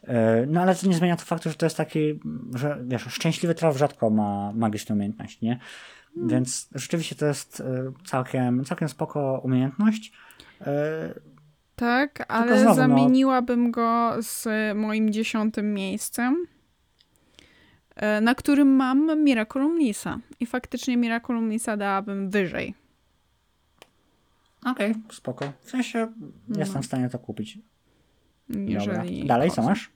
Yy, No ale to nie zmienia to faktu, że to jest taki, że wiesz, szczęśliwy traf rzadko ma magiczne umiejętności, nie? Hmm. Więc rzeczywiście to jest yy, całkiem, całkiem spoko umiejętność. Yy, Tak, ale znowu, no- zamieniłabym go z moim dziesiątym miejscem, e, na którym mam Miraculum Lisa. I faktycznie Miraculum Lisa dałabym wyżej. Okej, spoko. W sensie jestem w stanie to kupić. Dobra. Jeżeli Dalej, co masz?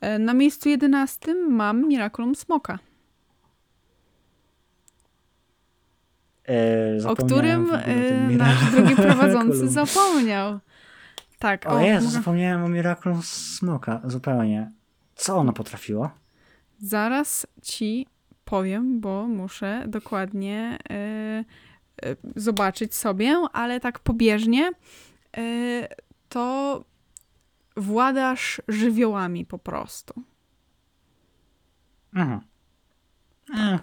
E, Na miejscu jedenastym mam Miraculum Smoka, Yy, o którym o e, nasz drugi prowadzący zapomniał. Tak, O Jezu, mogę- zapomniałem o Miraculum Smoka, zupełnie. Co ono potrafiło? Zaraz ci powiem, bo muszę dokładnie e, e, zobaczyć sobie, ale tak pobieżnie e, to władasz żywiołami po prostu. Mhm. E,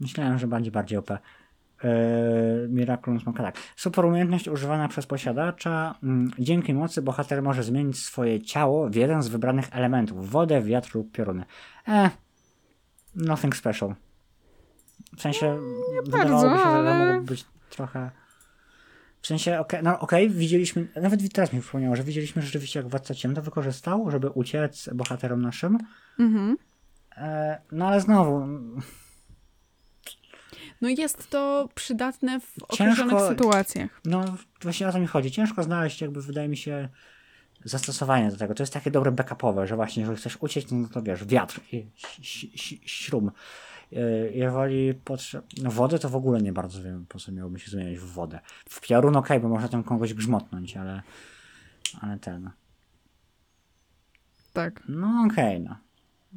myślałem, że będzie bardziej OP. Yy, Miraculum Smoka, tak. Super umiejętność używana przez posiadacza. Mm, Dzięki mocy bohater może zmienić swoje ciało w jeden z wybranych elementów. Wodę, wiatr lub pioruny. E, nothing special. W sensie, wydawałoby się, że ale- mogłoby być trochę... W sensie, okej, no okej, widzieliśmy, nawet teraz mi przypomniało, że widzieliśmy rzeczywiście, jak Władca Ciem to wykorzystał, żeby uciec bohaterom naszym. Mhm. E, no ale znowu, No jest to przydatne w Ciężko- określonych sytuacjach. No, właśnie o to mi chodzi. Ciężko znaleźć, jakby wydaje mi się, zastosowanie do tego. To jest takie dobre backupowe, że właśnie, jeżeli chcesz uciec, no to wiesz, wiatr śrum. Yy, Jeżeli potrzeb... No wodę to w ogóle nie bardzo wiem, po co miałoby się zmieniać w wodę. W piorun okej, bo można tam kogoś grzmotnąć, ale ale ten... Tak. No okej, no.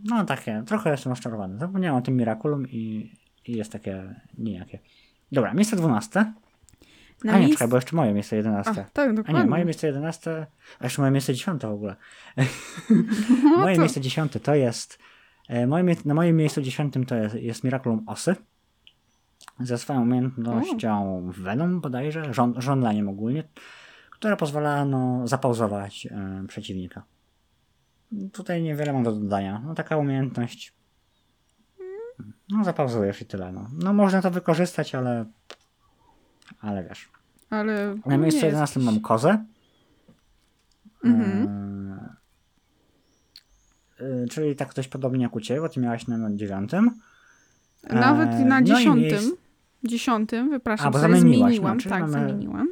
No takie, trochę jestem rozczarowany. Zapomniałem o tym Miraculum i, i jest takie nijakie. Dobra, miejsce 12. Na A nie, miejsc- czekaj, bo jeszcze moje miejsce 11. A, tak, A dokładnie. nie, moje miejsce 11, a jeszcze moje miejsce 10 w ogóle. No moje to- miejsce 10 to jest, e, mie- na moim miejscu 10 to jest, jest Miraculum Osy. Ze swoją umiejętnością Venom bodajże, żon, żądlaniem ogólnie, która pozwala no, zapauzować e, przeciwnika. Tutaj niewiele mam do dodania. No taka umiejętność. No zapauzujesz i tyle. No, no można to wykorzystać, ale ale wiesz. Ale Na miejscu nie 11 jest mam kozę. Mhm. Eee, y, czyli tak dość podobnie jak u Ciebie, bo Ty miałaś na dziewiątym. Nawet Eee, na no dziesiątym. miejsc- Dziesiątym, wypraszam, A, bo no, zmieniłam. czyli tak, mamy- zamieniłam.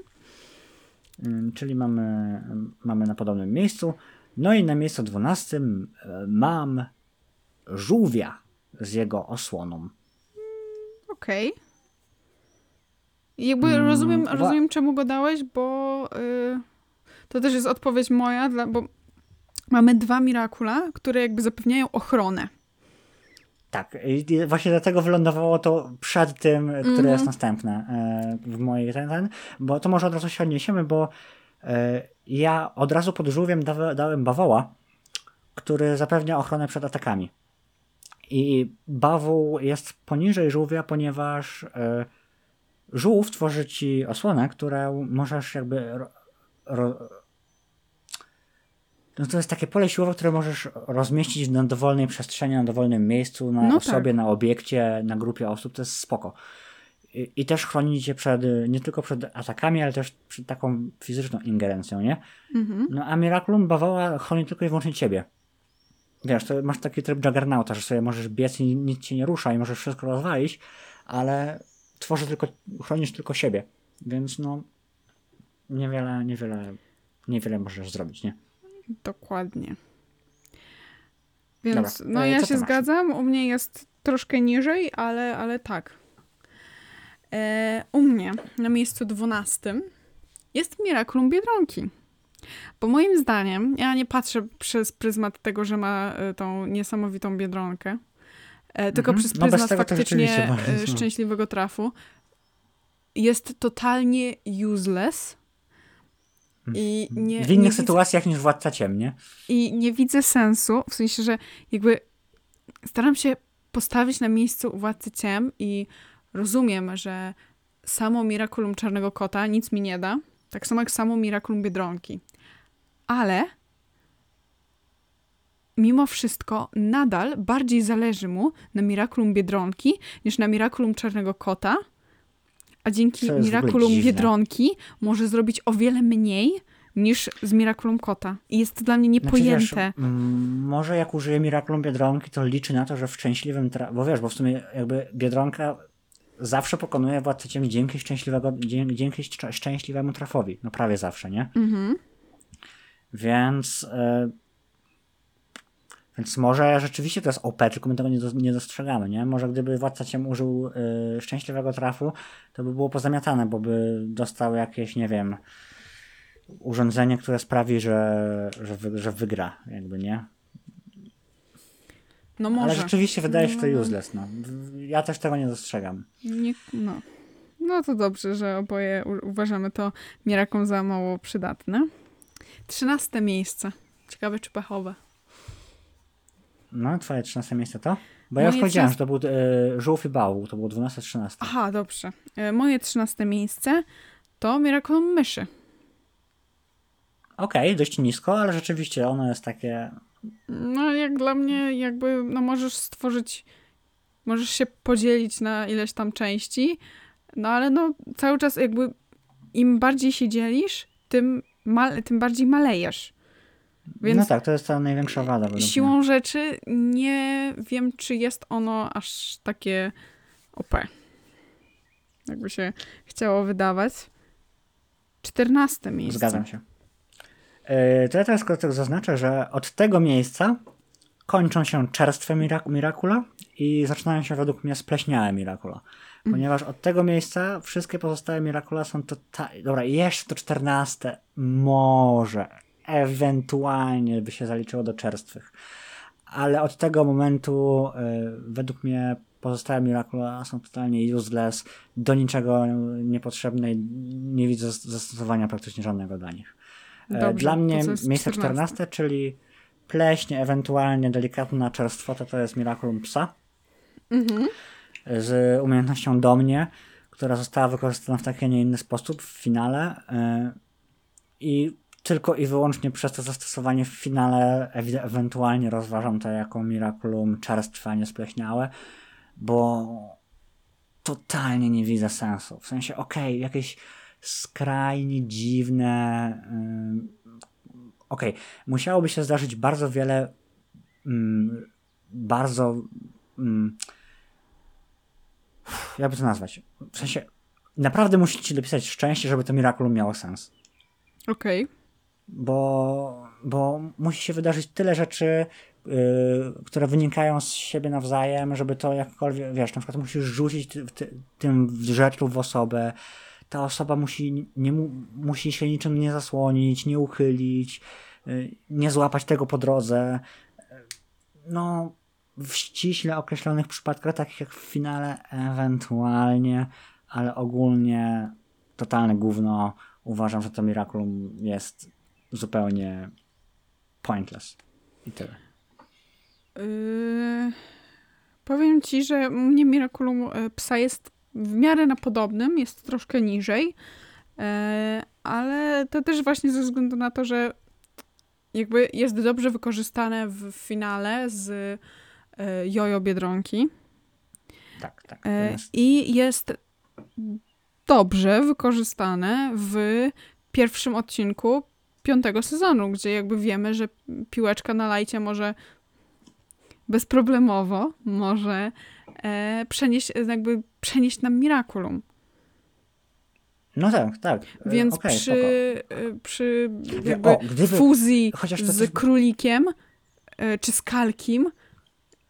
Ym, Czyli mamy, mamy na podobnym miejscu. No i na miejscu 12 e, mam żółwia z jego osłoną. Okej. Jakby Mm, rozumiem, rozumiem, czemu go dałeś, bo y, to też jest odpowiedź moja, dla, bo mamy dwa Mirakula, które jakby zapewniają ochronę. Tak, i właśnie dlatego wylądowało to przed tym, które Mhm. jest następne e, w mojej ten, ten, bo to może od razu się odniesiemy, bo e, ja od razu pod żółwiem dałem bawoła, który zapewnia ochronę przed atakami. I bawół jest poniżej żółwia, ponieważ e, żółw tworzy ci osłonę, którą możesz jakby ro, ro, no to jest takie pole siłowe, które możesz rozmieścić na dowolnej przestrzeni, na dowolnym miejscu, na No osobie, tak. na obiekcie, na grupie osób. To jest spoko. I, I też chroni cię przed, nie tylko przed atakami, ale też przed taką fizyczną ingerencją, nie? Mhm. No a Miraculum Bawoła chroni tylko i wyłącznie ciebie. wiesz, to masz taki tryb Juggernauta, że sobie możesz biec i nic cię nie rusza i możesz wszystko rozwalić, ale tworzysz tylko, chronisz tylko siebie, więc no niewiele, niewiele, niewiele możesz zrobić, nie? Dokładnie. Więc Dobra, no e, ja co się zgadzam, u mnie jest troszkę niżej, ale, ale tak. E, u mnie na miejscu dwunastym jest Miraculum Biedronki. Bo moim zdaniem, ja nie patrzę przez pryzmat tego, że ma e, tą niesamowitą Biedronkę, e, tylko Mhm. przez No pryzmat to faktycznie e, no. szczęśliwego trafu. Jest totalnie useless i nie, w nie innych widzę- sytuacjach niż Władca Ciemnie. i nie widzę sensu, w sensie, że jakby staram się postawić na miejscu Władcy Ciem i rozumiem, że samo Miraculum Czarnego Kota nic mi nie da, tak samo jak samo Miraculum Biedronki. Ale mimo wszystko nadal bardziej zależy mu na Miraculum Biedronki niż na Miraculum Czarnego Kota, a dzięki Miraculum. Biedronki może zrobić o wiele mniej niż z Miraculum Kota. I jest to dla mnie Znaczy, wiesz, niepojęte. może jak użyje Miraculum Biedronki, to liczy na to, że w szczęśliwym tra- bo wiesz, bo w sumie jakby Biedronka zawsze pokonuje Władcę Ciemni dzięki, szczęśliwego, dzięki, dzięki szcz- szczęśliwemu trafowi. No prawie zawsze, nie? Mhm. Więc e, więc może rzeczywiście to jest OP, tylko my tego nie, do, nie dostrzegamy, nie? Może gdyby Władca Ciem użył e, szczęśliwego trafu, to by było pozamiatane, bo by dostał jakieś, nie wiem, urządzenie, które sprawi, że, że, wy, że wygra, jakby, nie? No Ale może. rzeczywiście wydaje się to No. useless, no. Ja też tego nie dostrzegam. Nie, no. no to dobrze, że oboje uważamy to Miraculum za mało przydatne. Trzynaste miejsce. Ciekawe czy pechowe. No, twoje 13 miejsce to? Bo ja już Moje powiedziałem, 13 że to był e, żółw i bał, to było 12-13. Aha, dobrze. E, Moje trzynaste miejsce to Miraculum Myszy. Okej, dość nisko, ale rzeczywiście ono jest takie No jak dla mnie jakby, no możesz stworzyć, możesz się podzielić na ileś tam części, no ale no cały czas jakby im bardziej się dzielisz, tym, mal, tym bardziej malejesz. Więc no tak, to jest ta największa wada. według mnie. siłą rzeczy nie wiem, czy jest ono aż takie OP. Jakby się chciało wydawać. Czternaste miejsce. Zgadzam się. Yy, to ja teraz tylko zaznaczę, że od tego miejsca kończą się czerstwe Mirak- Miracula i zaczynają się według mnie spleśniałe Miracula. Ponieważ od tego miejsca wszystkie pozostałe Miracula są totalnie... Dobra, jeszcze to czternaste może, ewentualnie by się zaliczyło do czerstwych. Ale od tego momentu yy, według mnie pozostałe Miracula są totalnie useless, do niczego niepotrzebne i nie widzę zas- zastosowania praktycznie żadnego dla nich. E, Dobrze, Dla mnie miejsce 14? 14, czyli pleśń, ewentualnie delikatna czerstwota, to jest Miraculum Psa Mhm. z umiejętnością do mnie, która została wykorzystana w taki, a nie inny sposób w finale e, i tylko i wyłącznie przez to zastosowanie w finale ewi- ewentualnie rozważam to jako Miraculum czerstwe, spleśniałe, bo totalnie nie widzę sensu. W sensie, okej, jakieś skrajnie dziwne. ym, Okej, musiałoby się zdarzyć bardzo wiele mm, bardzo. Mm, jakby to nazwać? W sensie, naprawdę musicie dopisać szczęście, żeby to Miraculum miało sens Okej. Bo, bo musi się wydarzyć tyle rzeczy, yy, które wynikają z siebie nawzajem, żeby to jakkolwiek, wiesz, na przykład musisz rzucić ty, ty, tym rzeczu w osobę, ta osoba musi, nie, mu, musi się niczym nie zasłonić, nie uchylić, yy, nie złapać tego po drodze. No, w ściśle określonych przypadkach, takich jak w finale, ewentualnie, ale ogólnie totalne gówno. Uważam, że to Miraculum jest zupełnie pointless. I tyle. Yy, powiem ci, że mnie Miraculum e, psa jest w miarę na podobnym, jest troszkę niżej, e, ale to też właśnie ze względu na to, że jakby jest dobrze wykorzystane w finale z e, Jojo Biedronki Tak, tak. jest- i jest dobrze wykorzystane w pierwszym odcinku piątego sezonu, gdzie jakby wiemy, że piłeczka na lajcie może bezproblemowo może e, przenieść, jakby przenieść nam Miraculum. No tak, tak. E, Więc okej, przy, spoko. e, przy jakby o, gdyby- fuzji z królikiem e, czy z kalkim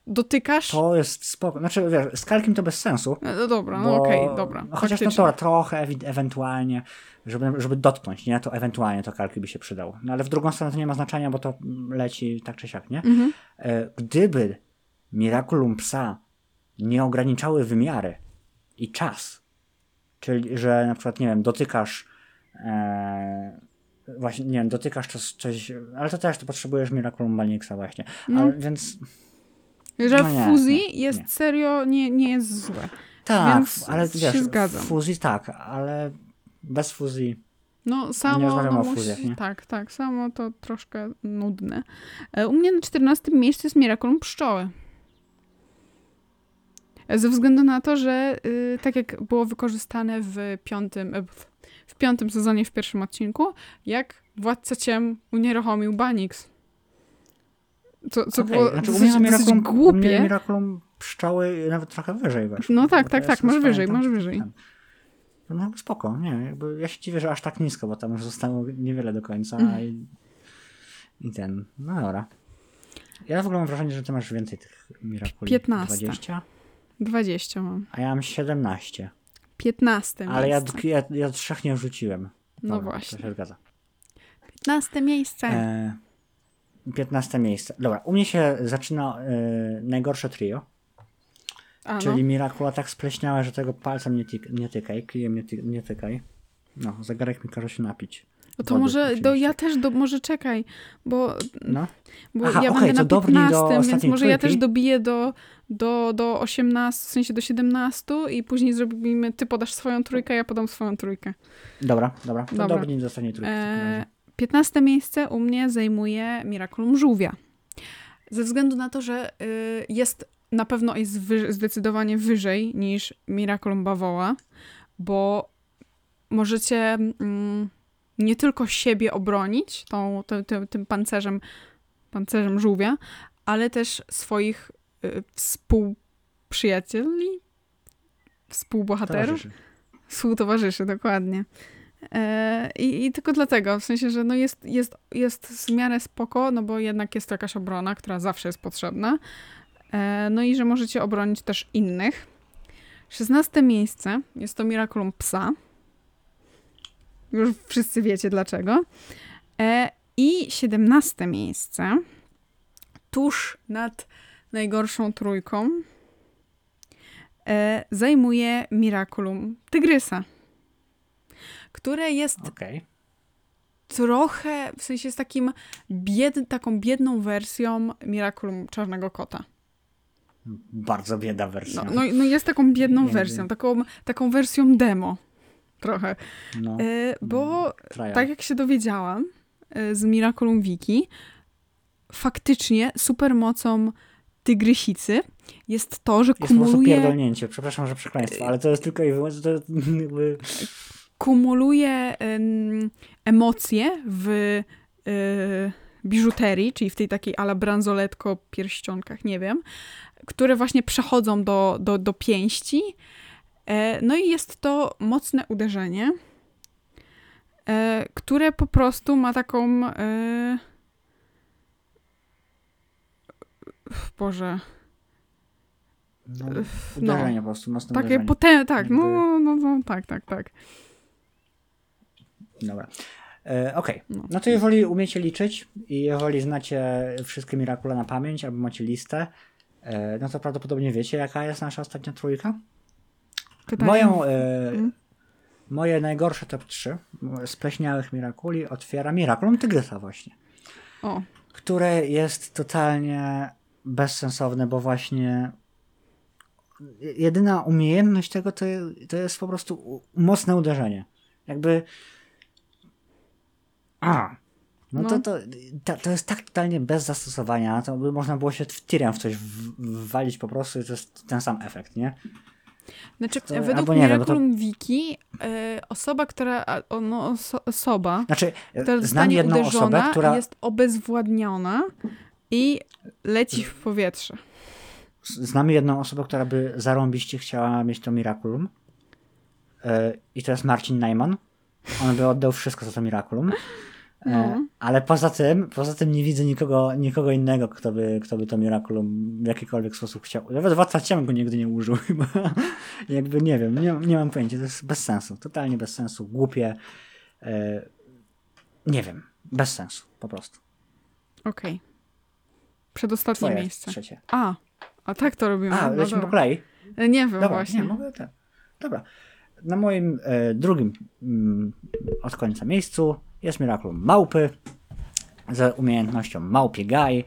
dotykasz... To jest spoko. Znaczy, wiesz, z kalkiem to bez sensu. E, No dobra, no okej, dobra. no Chociaż no to trochę ewentualnie, żeby, żeby dotknąć, nie? To ewentualnie to kalki by się przydało. No ale w drugą stronę to nie ma znaczenia, bo to leci tak czy siak, nie? Mhm. E, Gdyby Miraculum Psa nie ograniczały wymiary i czas, czyli że na przykład, nie wiem, dotykasz e, właśnie, nie wiem, dotykasz coś, coś, ale to też to potrzebujesz Miraculum Malixa właśnie. No. Ale, więc Że No nie, fuzji nie, jest nie. serio, nie, nie jest złe. tak, Więc ale się wiesz, zgadzam. fuzji tak, ale bez fuzji No samo, rozmawiamy no, o fuzjach, nie? tak, tak, samo to troszkę nudne. E, U mnie na 14 miejscu jest Miraculum Pszczoły. Ze względu na to, że y, tak jak było wykorzystane w piątym, e, w, w piątym sezonie, w pierwszym odcinku, jak Władca Ciem unieruchomił Banix. Co, co Okej, było znaczy, dosyć, dosyć Miraculum, głupie. Miraculum pszczoły nawet trochę wyżej weszło. No tak, tak, tak, masz wyżej, masz wyżej. ten- No spoko, nie, jakby ja się dziwię, że aż tak nisko, bo tam już zostało niewiele do końca Mhm. i, i ten, no dobra. Ja w ogóle mam wrażenie, że ty masz więcej tych Miraculi. 15. 20, 20 mam. a ja mam 17. 15 Ale ja, ja, ja trzech nie wrzuciłem. No Dobra, właśnie. To się zgadza. 15 miejsce. E, 15 miejsce. Dobra, u mnie się zaczyna e, najgorsze trio. A, no. Czyli Mirakula tak spleśniałe, że tego palcem nie, tyk, nie tykaj, kijem nie, ty, nie tykaj. No, zegarek mi każe się napić. No to Wody może, do, ja też, do, może czekaj, bo, No, bo Aha, ja okej, będę to na dobrnij do 15, więc może ja trójki. też dobiję do, do, do 18, w sensie do 17 i później zrobimy, ty podasz swoją trójkę, ja podam swoją trójkę. dobra, dobra. To Dobra. dobrnij do ostatniej trójki. E, razie. 15 miejsce u mnie zajmuje Miraculum Żółwia. Ze względu na to, że y, jest na pewno jest zdecydowanie wyżej niż Miraculum Bawoła, bo możecie mm, nie tylko siebie obronić tą, tym, tym, tym pancerzem, pancerzem żółwia, ale też swoich y, współprzyjacieli, współbohaterów, Towarzyszy. współtowarzyszy, dokładnie. E, i, I tylko dlatego, w sensie, że no jest, jest, jest w miarę spoko, no bo jednak jest to jakaś obrona, która zawsze jest potrzebna. E, no i że możecie obronić też innych. 16 miejsce jest to Miraculum Psa. Już wszyscy wiecie dlaczego. E, I 17 miejsce, tuż nad najgorszą trójką, e, zajmuje Miraculum Tygrysa, które jest Okej. trochę, w sensie jest takim bied, taką biedną wersją Miraculum Czarnego Kota. Bardzo bieda wersja. No, no, no jest taką biedną wersją, taką, taką wersją demo trochę. No, E, bo trial. tak jak się dowiedziałam e, z Miraculum Wiki, faktycznie supermocą tygrysicy jest to, że Jest kumuluje, pierdolnięcie. Przepraszam, że przekleństwo, ale to jest tylko i wyłącznie to jest kumuluje em, emocje w e, biżuterii, czyli w tej takiej ala bransoletko pierścionkach, nie wiem, które właśnie przechodzą do, do, do pięści. E, no i jest to mocne uderzenie, e, które po prostu ma taką. E, Boże, No, no. uderzenie po prostu, mocne takie uderzenie. potężne, tak, no, Jakby- no, no, tak, tak, tak. Dobra. E, Okej, No. no to jeżeli umiecie liczyć i jeżeli znacie wszystkie Mirakule na pamięć albo macie listę, no to prawdopodobnie wiecie, jaka jest nasza ostatnia trójka. Pytanie. Moją, e, Mm. Moje najgorsze top 3 spleśniałych Mirakuli otwiera Miraculum Tygrysa właśnie, O, które jest totalnie bezsensowne, bo właśnie jedyna umiejętność tego to, to jest po prostu mocne uderzenie. Jakby a, no, No. To, to, to, to jest tak totalnie bez zastosowania, to by można było się w tirem w coś w- wwalić po prostu i to jest ten sam efekt, nie? Znaczy, To- według nie bo to- Miraculum Wiki, e, osoba, która, no, oso, osoba, Znaczy, która znam zostanie jedną uderzona osobę, która... jest obezwładniona i leci w powietrze. Znamy jedną osobę, która by zarąbiście chciała mieć to Miraculum. E, I to jest Marcin Najman. On by oddał wszystko za to Miraculum. No. Ale poza tym, poza tym nie widzę nikogo, nikogo innego, kto by, kto by to Miraculum w jakikolwiek sposób chciał. Nawet Władca Ciemny go nigdy nie użył chyba. Jakby nie wiem, nie, nie mam pojęcia. To jest bez sensu. Totalnie bez sensu. Głupie. E, nie wiem. Bez sensu. Po prostu. Okej. Przedostatnie Twoje miejsce. trzecie. A, a tak to robimy. A, no lecimy po dobra. kolei. E, Nie wiem Dobra, właśnie. nie, mogę tak. Dobra. Na moim e, drugim mm, od końca miejscu jest Miraculum Małpy z umiejętnością Małpie Guy,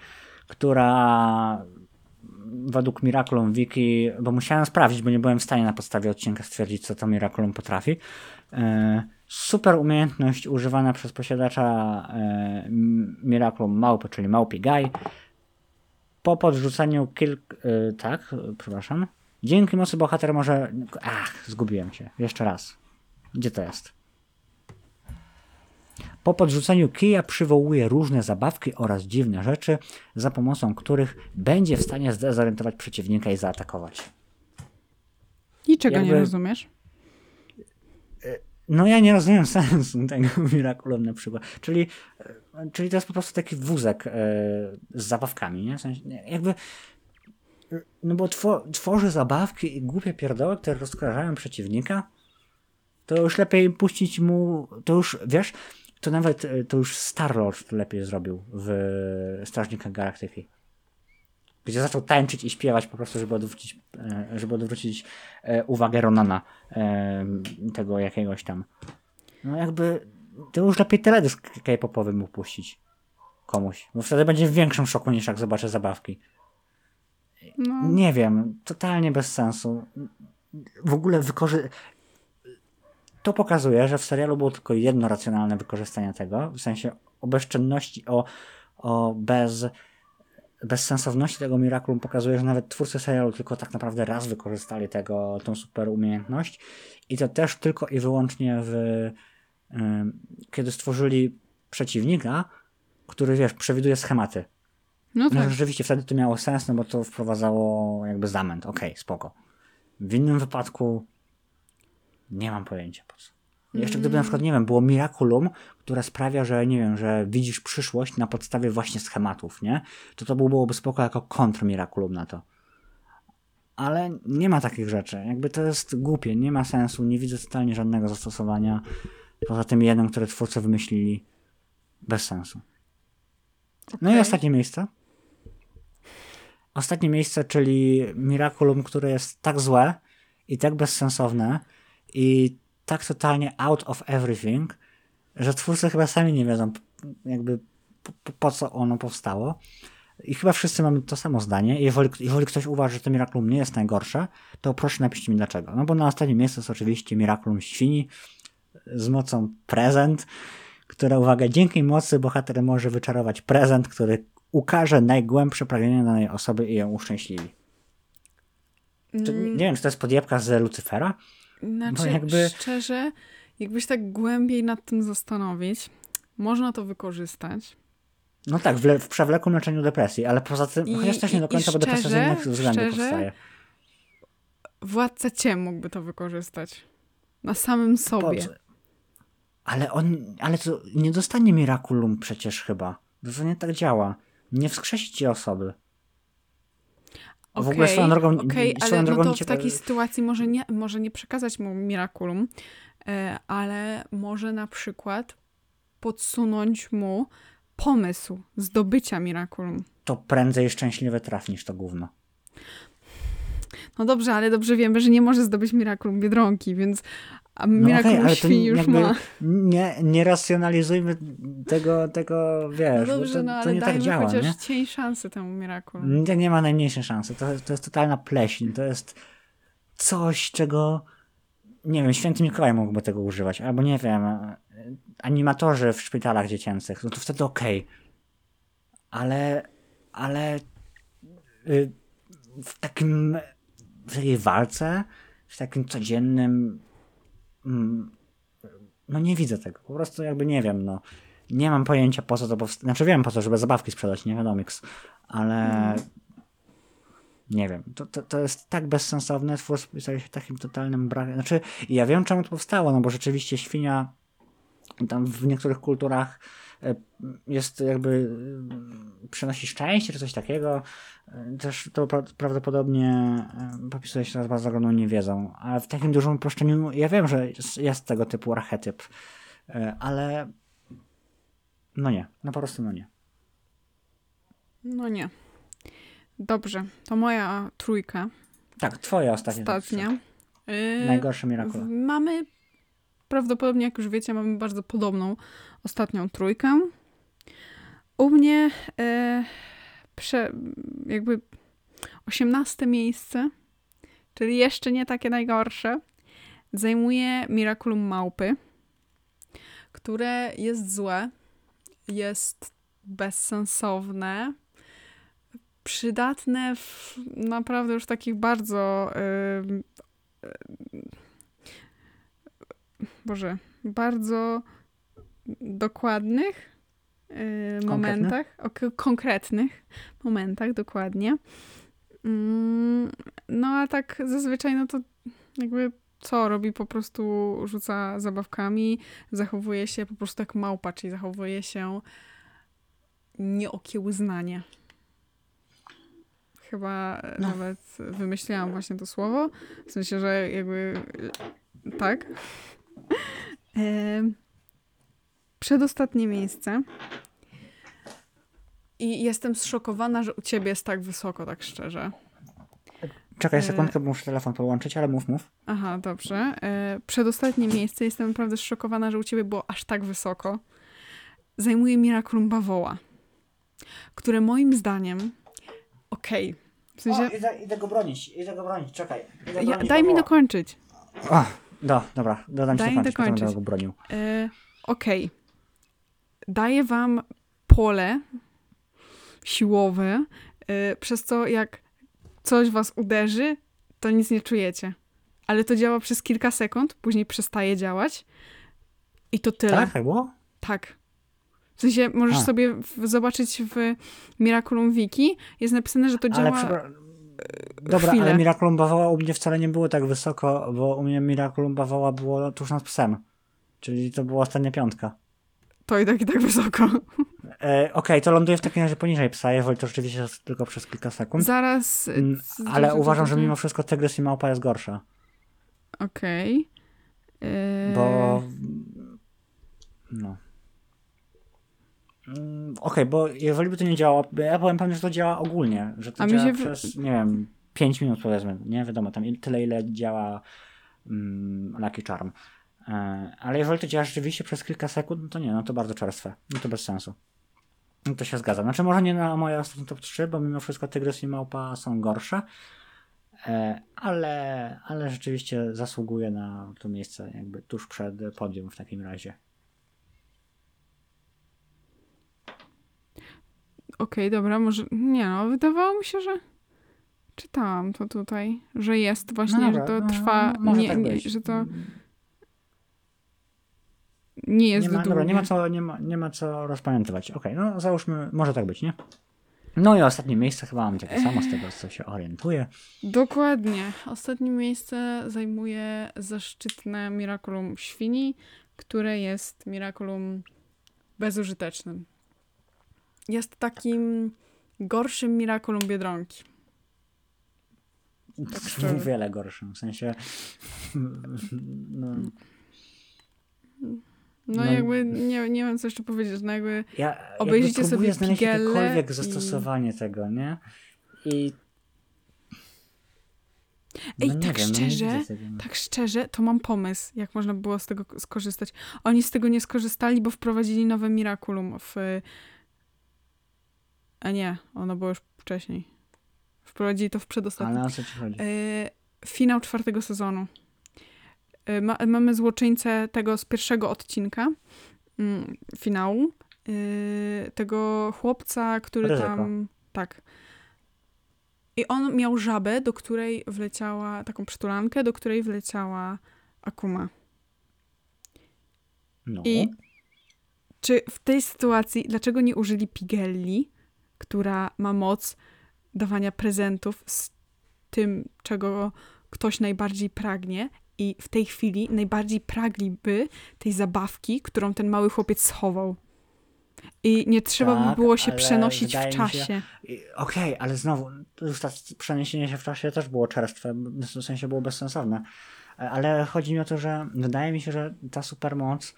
która według Miraculum Wiki, bo musiałem sprawdzić, bo nie byłem w stanie na podstawie odcinka stwierdzić, co to Miraculum potrafi. E, super umiejętność używana przez posiadacza e, Miraculum Małpy, czyli Małpie Guy. Po podrzuceniu kilk... y, tak, przepraszam. Dzięki mocy bohater może... Ach, zgubiłem się. Jeszcze raz. Gdzie to jest? Po podrzuceniu kija przywołuje różne zabawki oraz dziwne rzeczy, za pomocą których będzie w stanie zdezorientować przeciwnika i zaatakować. I czego nie jakby- rozumiesz? No ja nie rozumiem sensu tego Miraculum na przykład. Czyli, e, czyli to jest po prostu taki wózek e, z zabawkami, nie? W sensie, nie, jakby... e, No bo two, tworzy zabawki i głupie pierdoły, które rozkojarzają przeciwnika, to już lepiej puścić mu... To już, wiesz, to nawet e, to już Star-Lord lepiej zrobił w Strażnikach Galaktyki. Gdzie zaczął tańczyć i śpiewać po prostu, żeby odwrócić, e, żeby odwrócić e, uwagę Ronana, tego jakiegoś tam. No jakby, to już lepiej teledysk K-popowy mógł puścić komuś, bo wtedy będzie w większym szoku niż jak zobaczy zabawki. No, Nie wiem, totalnie bez sensu. W ogóle wykorzy... To pokazuje, że w serialu było tylko jedno racjonalne wykorzystanie tego, w sensie o bezczynności, o, o bez, bezsensowności tego Miraculum pokazuje, że nawet twórcy serialu tylko tak naprawdę raz wykorzystali tego, tą super umiejętność i to też tylko i wyłącznie w, kiedy stworzyli przeciwnika, który, wiesz, przewiduje schematy. no No tak. rzeczywiście wtedy to miało sens, no bo to wprowadzało jakby zamęt. Okej, spoko. W innym wypadku nie mam pojęcia po co. Jeszcze gdyby na przykład, nie wiem, było Miraculum, które sprawia, że nie wiem, że widzisz przyszłość na podstawie właśnie schematów, nie? To to byłoby spoko jako kontr Miraculum na to. Ale nie ma takich rzeczy. Jakby to jest głupie, nie ma sensu, nie widzę totalnie żadnego zastosowania. Poza tym jednym, które twórcy wymyślili. Bez sensu. No i ostatnie miejsce. Ostatnie miejsce, czyli Miraculum, które jest tak złe i tak bezsensowne i tak totalnie out of everything, że twórcy chyba sami nie wiedzą jakby po, po, co ono powstało. I chyba wszyscy mamy to samo zdanie. Jeżeli, jeżeli ktoś uważa, że to Miraculum nie jest najgorsze, to proszę napiszcie mi dlaczego. No bo na ostatnim miejscu jest oczywiście Miraculum Świni z mocą prezent, która, uwaga, dzięki mocy bohater może wyczarować prezent, który ukaże najgłębsze pragnienia danej osoby i ją uszczęśliwi. To, Mm. nie wiem, czy to jest podjebka z Lucyfera? Znaczy, jakby- szczerze, jakbyś tak głębiej nad tym zastanowić, można to wykorzystać. No tak, w, w przewlekłym leczeniu depresji, ale poza tym, I- chociaż też nie do końca, bo depresja z innych względów szczerze, powstaje. Władca Ciem mógłby to wykorzystać. Na samym sobie. Ale on, ale to nie dostanie Miraculum przecież chyba. To nie tak działa. Nie wskrzesi ci osoby. W ogóle swoją drogą, okej, swoją ale drogą no to w takiej sytuacji może nie, może nie przekazać mu Miraculum, e, ale może na przykład podsunąć mu pomysł zdobycia Miraculum. to prędzej szczęśliwy traf niż to gówno. No dobrze, ale dobrze wiemy, że nie może zdobyć Miraculum Biedronki, więc a No ale to Świni już ma. Nie, nie racjonalizujmy tego, tego No wiesz, bo dobrze, to, no to ale nie tak dajmy działa, chociaż nie? cień szansy temu Miraculum. Nie, nie ma najmniejszej szansy. To, to jest totalna pleśń. To jest coś, czego nie wiem, święty Mikołaj mógłby tego używać, albo nie wiem, animatorzy w szpitalach dziecięcych, no to wtedy okej. Ale, ale y, w takim, w takiej walce, w takim codziennym, no nie widzę tego. Po prostu jakby nie wiem, no. Nie mam pojęcia po co to powstało. Znaczy wiem po co, żeby zabawki sprzedać, nie wiadomo, ale nie wiem. To, to, to jest tak bezsensowne, twór się takim totalnym brakiem. Znaczy, ja wiem czemu to powstało, no bo rzeczywiście świnia tam w niektórych kulturach jest jakby e, przynosi szczęście czy coś takiego. E, Też to pra- prawdopodobnie e, popisuje się teraz bardzo ogromną niewiedzą. Ale w takim dużym uproszczeniu ja wiem, że jest, tego typu archetyp, e, ale no nie, no po prostu no nie. No nie. Dobrze, to moja trójka, Tak, twoja ostatnia. ostatnia. Najgorsze Miracle. w- Mamy, prawdopodobnie, jak już wiecie, mamy bardzo podobną ostatnią trójkę. U mnie e, prze, jakby osiemnaste miejsce, czyli jeszcze nie takie najgorsze, zajmuje Miraculum Małpy, które jest złe, jest bezsensowne, przydatne w naprawdę już takich bardzo ym, Boże, bardzo dokładnych y, momentach, o, k- konkretnych momentach, dokładnie. Mm, no a tak zazwyczaj, no to jakby co robi? Po prostu rzuca zabawkami, zachowuje się po prostu jak małpa, czyli zachowuje się nieokiełznanie. Chyba e, No. nawet wymyśliłam właśnie to słowo. W sensie, że jakby e, tak. Przedostatnie miejsce. I jestem zszokowana, że u ciebie jest tak wysoko, tak szczerze. Czekaj E, sekundkę, bo muszę telefon połączyć, ale mów, mów. Aha, dobrze. E, Przedostatnie miejsce. Jestem naprawdę zszokowana, że u ciebie było aż tak wysoko. Zajmuje Miraculum Bawoła, które moim zdaniem okej. W sensie, idę, idę go bronić, idę go bronić, czekaj. Idę ja, daj mi dokończyć. O, do, dobra, dodam ci Daj potem dokończyć. będę go bronił. E, Okej. Daję wam pole siłowe, e, przez co jak coś was uderzy, to nic nie czujecie. Ale to działa przez kilka sekund, później przestaje działać. I to tyle. Tak, tak było? Tak. W sensie możesz A. sobie w, zobaczyć w Miraculum Wiki, jest napisane, że to Ale działa przepra- Dobra, chwilę. ale Miraculum Bawoła u mnie wcale nie było tak wysoko, bo u mnie Miraculum Bawoła było tuż nad psem. Czyli to była ostatnia piątka. to i tak i tak wysoko. E, Okej, to ląduje w takim razie poniżej psa, jeżeli to rzeczywiście jest tylko przez kilka sekund. Zaraz. Mm, c- Ale uważam, że mimo wszystko Tygrys i Małpa jest gorsza. Okej. Yy, Bo. No. Mm, Okej, bo jeżeli by to nie działało, ja powiem panu, że to działa ogólnie, że to A działa się przez, nie wiem, 5 minut powiedzmy, nie wiadomo, tam tyle ile działa mm, Lucky Charm. E, ale jeżeli to działa rzeczywiście przez kilka sekund, no to nie, no to bardzo czerstwe, no to bez sensu. No to się zgadza. Znaczy może nie na moje ostatnie top 3, bo mimo wszystko Tygrys i Małpa są gorsze, e, ale, ale rzeczywiście zasługuje na to miejsce jakby tuż przed podium w takim razie. Okej, dobra, może. Nie no, wydawało mi się, że. Czytałam to tutaj, że jest właśnie, No że to no, trwa. może nie, tak nie, że to nie jest nie ma, dobra, nie ma co, nie ma, nie ma co rozpamiętywać. Okej, no załóżmy, może tak być, nie? No i ostatnie miejsce chyba mam takie samo z tego, co się orientuję. Dokładnie. Ostatnie miejsce zajmuje zaszczytne Miraculum Świni, które jest Miraculum bezużytecznym. Jest takim gorszym Miraculum Biedronki. Tak szczerze. Wiele gorszym, w sensie... No, No, No, jakby nie, nie wiem co jeszcze powiedzieć, no jakby ja Obejrzyjcie jakby sobie znaleźć jakiekolwiek i- zastosowanie tego, nie? I... Ej, no nie tak wiem, no szczerze, tego. tak szczerze, to mam pomysł, jak można było z tego skorzystać. Oni z tego nie skorzystali, bo wprowadzili nowe Miraculum w... A nie, ono było już wcześniej. Wprowadzili to w przedostatnim. Ale o co ci chodzi? E, finał czwartego sezonu. E, ma, mamy złoczyńcę tego z pierwszego odcinka mm, finału. E, tego chłopca, który Ryzyko. tam. Tak. I on miał żabę, do której wleciała, taką przytulankę, do której wleciała Akuma. No. I Czy w tej sytuacji, dlaczego nie użyli Pigelli, która ma moc dawania prezentów z tym, czego ktoś najbardziej pragnie i w tej chwili najbardziej pragliby tej zabawki, którą ten mały chłopiec schował. I nie trzeba by Tak, było się przenosić w czasie. Okej, ale znowu, przeniesienie się w czasie też było czerstwe, w sensie było bezsensowne. E, Ale chodzi mi o to, że wydaje mi się, że ta supermoc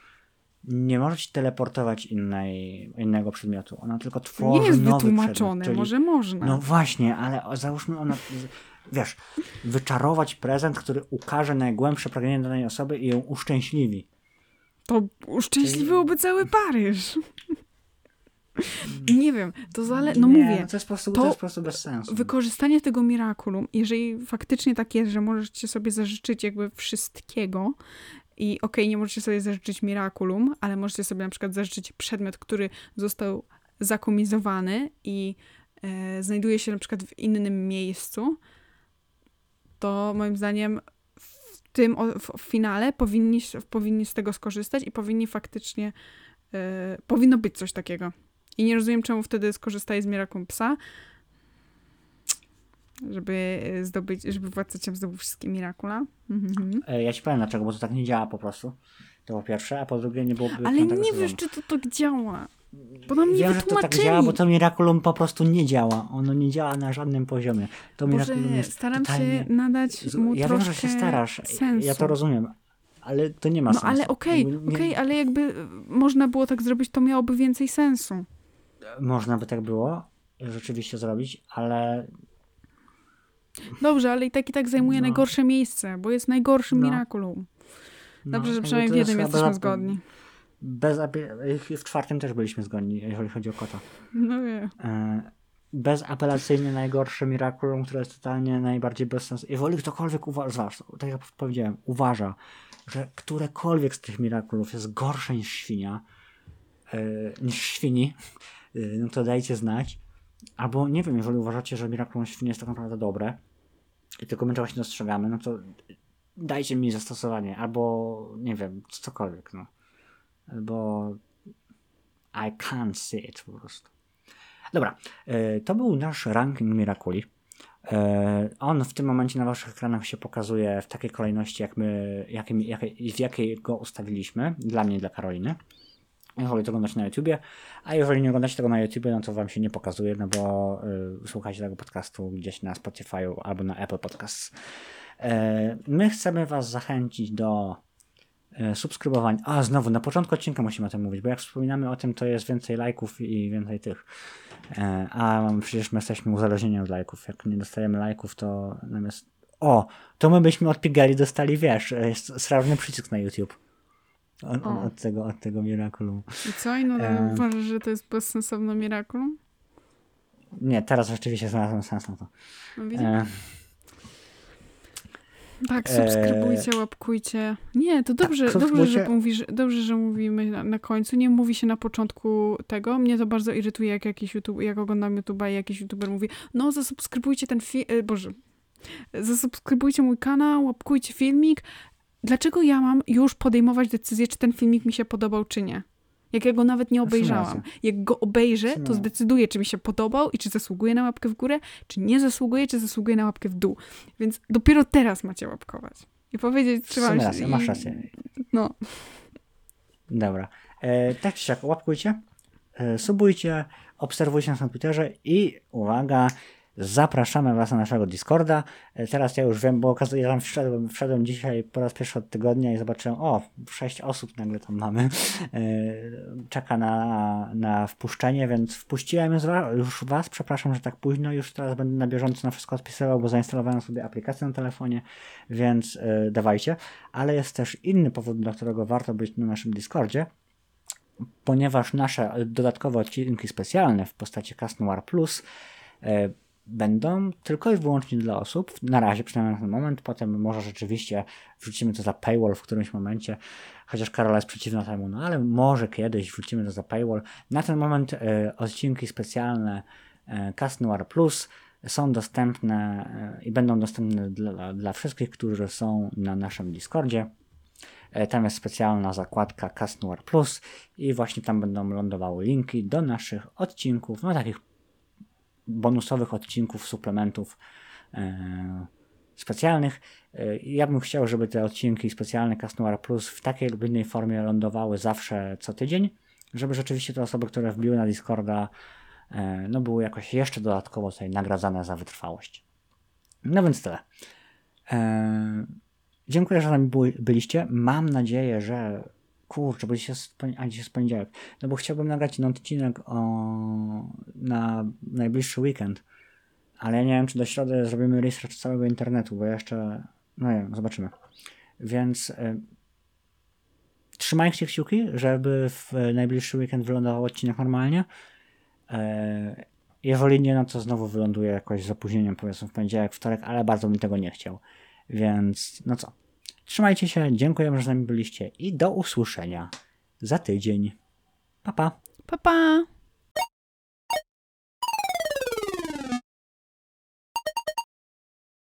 nie może ci teleportować innej, innego przedmiotu. Ona tylko tworzy Nie jest nowy wytłumaczone, przedmiot, czyli... może można. No właśnie, ale załóżmy ona, wiesz, wyczarować prezent, który ukaże najgłębsze pragnienie danej osoby i ją uszczęśliwi. To uszczęśliwiłoby cały Paryż. Nie wiem, to zale... No nie, mówię, no to jest po prostu, to to jest po prostu bez sensu. wykorzystanie tego mirakulum, jeżeli faktycznie tak jest, że możecie sobie zażyczyć jakby wszystkiego i okej, nie możecie sobie zażyczyć mirakulum, ale możecie sobie na przykład zażyczyć przedmiot, który został zakumizowany i e, znajduje się na przykład w innym miejscu, to moim zdaniem w tym w, w finale powinni, powinni z tego skorzystać i powinni faktycznie e, powinno być coś takiego. I nie rozumiem, czemu wtedy skorzystali z Miraculum Psa, żeby e, zdobyć, żeby władca cię zdobył wszystkie Mirakula. Mhm. E, Ja ci powiem dlaczego, bo to tak nie działa po prostu. To po pierwsze, a po drugie nie byłoby Ale nie sezonu. wiesz, czy to tak działa. Bo nam nie Wiem, że to tak działa, bo to Miraculum po prostu nie działa. Ono nie działa na żadnym poziomie. To Boże, Miraculum jest staram totalnie... się nadać mu Ja wiem, że się starasz. sensu. Ja to rozumiem. Ale to nie ma No sensu. ale okej, Jakby nie- okej, ale jakby e, można było tak zrobić, to miałoby więcej sensu. Można by tak było rzeczywiście zrobić, ale Dobrze, ale i tak i tak zajmuje No. najgorsze miejsce, bo jest najgorszym No. Miraculum. no, Dobrze, że jakby przynajmniej w jednym jesteśmy zgodni. Bez, w czwartym też byliśmy zgodni, jeżeli chodzi o kota. No wie. E, bezapelacyjnie najgorsze Miraculum, które jest totalnie najbardziej bez sensu. Jeżeli ktokolwiek uważa, tak jak powiedziałem, uważa, że którekolwiek z tych Miraculów jest gorsze niż świnia, e, niż świni, e, no to dajcie znać. Albo nie wiem, jeżeli uważacie, że Miraculum świni jest tak naprawdę dobre i tylko my czegoś nie dostrzegamy, no to dajcie mi zastosowanie, albo nie wiem, cokolwiek, no. Albo I can't see it po prostu. Dobra, e, to był nasz ranking Miraculi. E, On w tym momencie na waszych ekranach się pokazuje w takiej kolejności, jak my, jakim, jakiej, w jakiej go ustawiliśmy, dla mnie dla Karoliny. Jeżeli to oglądacie na YouTubie, a jeżeli nie oglądacie tego na YouTubie, no to wam się nie pokazuje, no bo y, słuchacie tego podcastu gdzieś na Spotify albo na Apple Podcasts. E, my chcemy was zachęcić do e, subskrybowań. A znowu, na początku odcinka musimy o tym mówić, bo jak wspominamy o tym, to jest więcej lajków i więcej tych. E, A przecież my jesteśmy uzależnieni od lajków. Jak nie dostajemy lajków, to namiast. O, to my byśmy od Pigali dostali, wiesz, jest srebrny przycisk na YouTube. Od, od tego, od tego Miraculum. I co? I no, Em. uważasz, że to jest bezsensowne Miraculum? Nie, teraz rzeczywiście znalazłem sens na to. No? E, Tak, subskrybujcie, łapkujcie. Nie, to dobrze, dobrze, subskrybujcie. że mówisz, dobrze, że mówimy na, na końcu. Nie mówi się na początku tego. Mnie to bardzo irytuje, jak jakiś YouTube, jak oglądam YouTube'a i jakiś YouTuber mówi, no zasubskrybujcie ten film, boże, zasubskrybujcie mój kanał, łapkujcie filmik. Dlaczego ja mam już podejmować decyzję, czy ten filmik mi się podobał, czy nie? Jak ja go nawet nie obejrzałam. Jak go obejrzę, to zdecyduję, czy mi się podobał i czy zasługuje na łapkę w górę, czy nie zasługuje, czy zasługuje na łapkę w dół. Więc dopiero teraz macie łapkować. I powiedzieć, sumie się... rację, i- masz rację. No, Dobra. E, tak czy siak, łapkujcie, e, subujcie, obserwujcie nas na Twitterze i uwaga, zapraszamy Was na naszego Discorda. E, teraz ja już wiem, bo okazuje, ja tam wszedłem, wszedłem dzisiaj po raz pierwszy od tygodnia i zobaczyłem, o, sześć osób nagle tam mamy. E, czeka na, na wpuszczenie, więc wpuściłem już wa- już Was, przepraszam, że tak późno, już teraz będę na bieżąco na wszystko odpisywał, bo zainstalowałem sobie aplikację na telefonie, więc e, dawajcie. Ale jest też inny powód, dla którego warto być na naszym Discordzie, ponieważ nasze dodatkowe odcinki specjalne w postaci Cast Noir Plus będą tylko i wyłącznie dla osób, na razie przynajmniej na ten moment, potem może rzeczywiście wrzucimy to za paywall w którymś momencie, chociaż Karola jest przeciwna temu, no ale może kiedyś wrzucimy to za paywall. Na ten moment e, odcinki specjalne e, Cast Noir Plus są dostępne e, i będą dostępne dla, dla wszystkich, którzy są na naszym Discordzie. Tam jest specjalna zakładka Cast Noir Plus i właśnie tam będą lądowały linki do naszych odcinków, no takich bonusowych odcinków, suplementów e, specjalnych. E, ja bym chciał, żeby te odcinki specjalne Cast Noir Plus w takiej lub innej formie lądowały zawsze co tydzień, żeby rzeczywiście te osoby, które wbiły na Discorda, e, no były jakoś jeszcze dodatkowo tutaj nagradzane za wytrwałość. No więc tyle. Dziękuję, że z nami byliście. Mam nadzieję, że kurczę, bo dzisiaj jest, a dzisiaj jest poniedziałek. No bo chciałbym nagrać ten odcinek o, na najbliższy weekend. Ale ja nie wiem, czy do środy zrobimy research całego internetu, bo jeszcze. No nie wiem, zobaczymy. Więc y, trzymajcie kciuki, żeby w najbliższy weekend wylądował odcinek normalnie. E, jeżeli nie, no to znowu wyląduje jakoś z opóźnieniem, powiedzmy w poniedziałek, wtorek, ale bardzo bym tego nie chciał. Więc no co. Trzymajcie się, dziękuję, że z nami byliście i do usłyszenia za tydzień. Pa, pa. Pa, pa!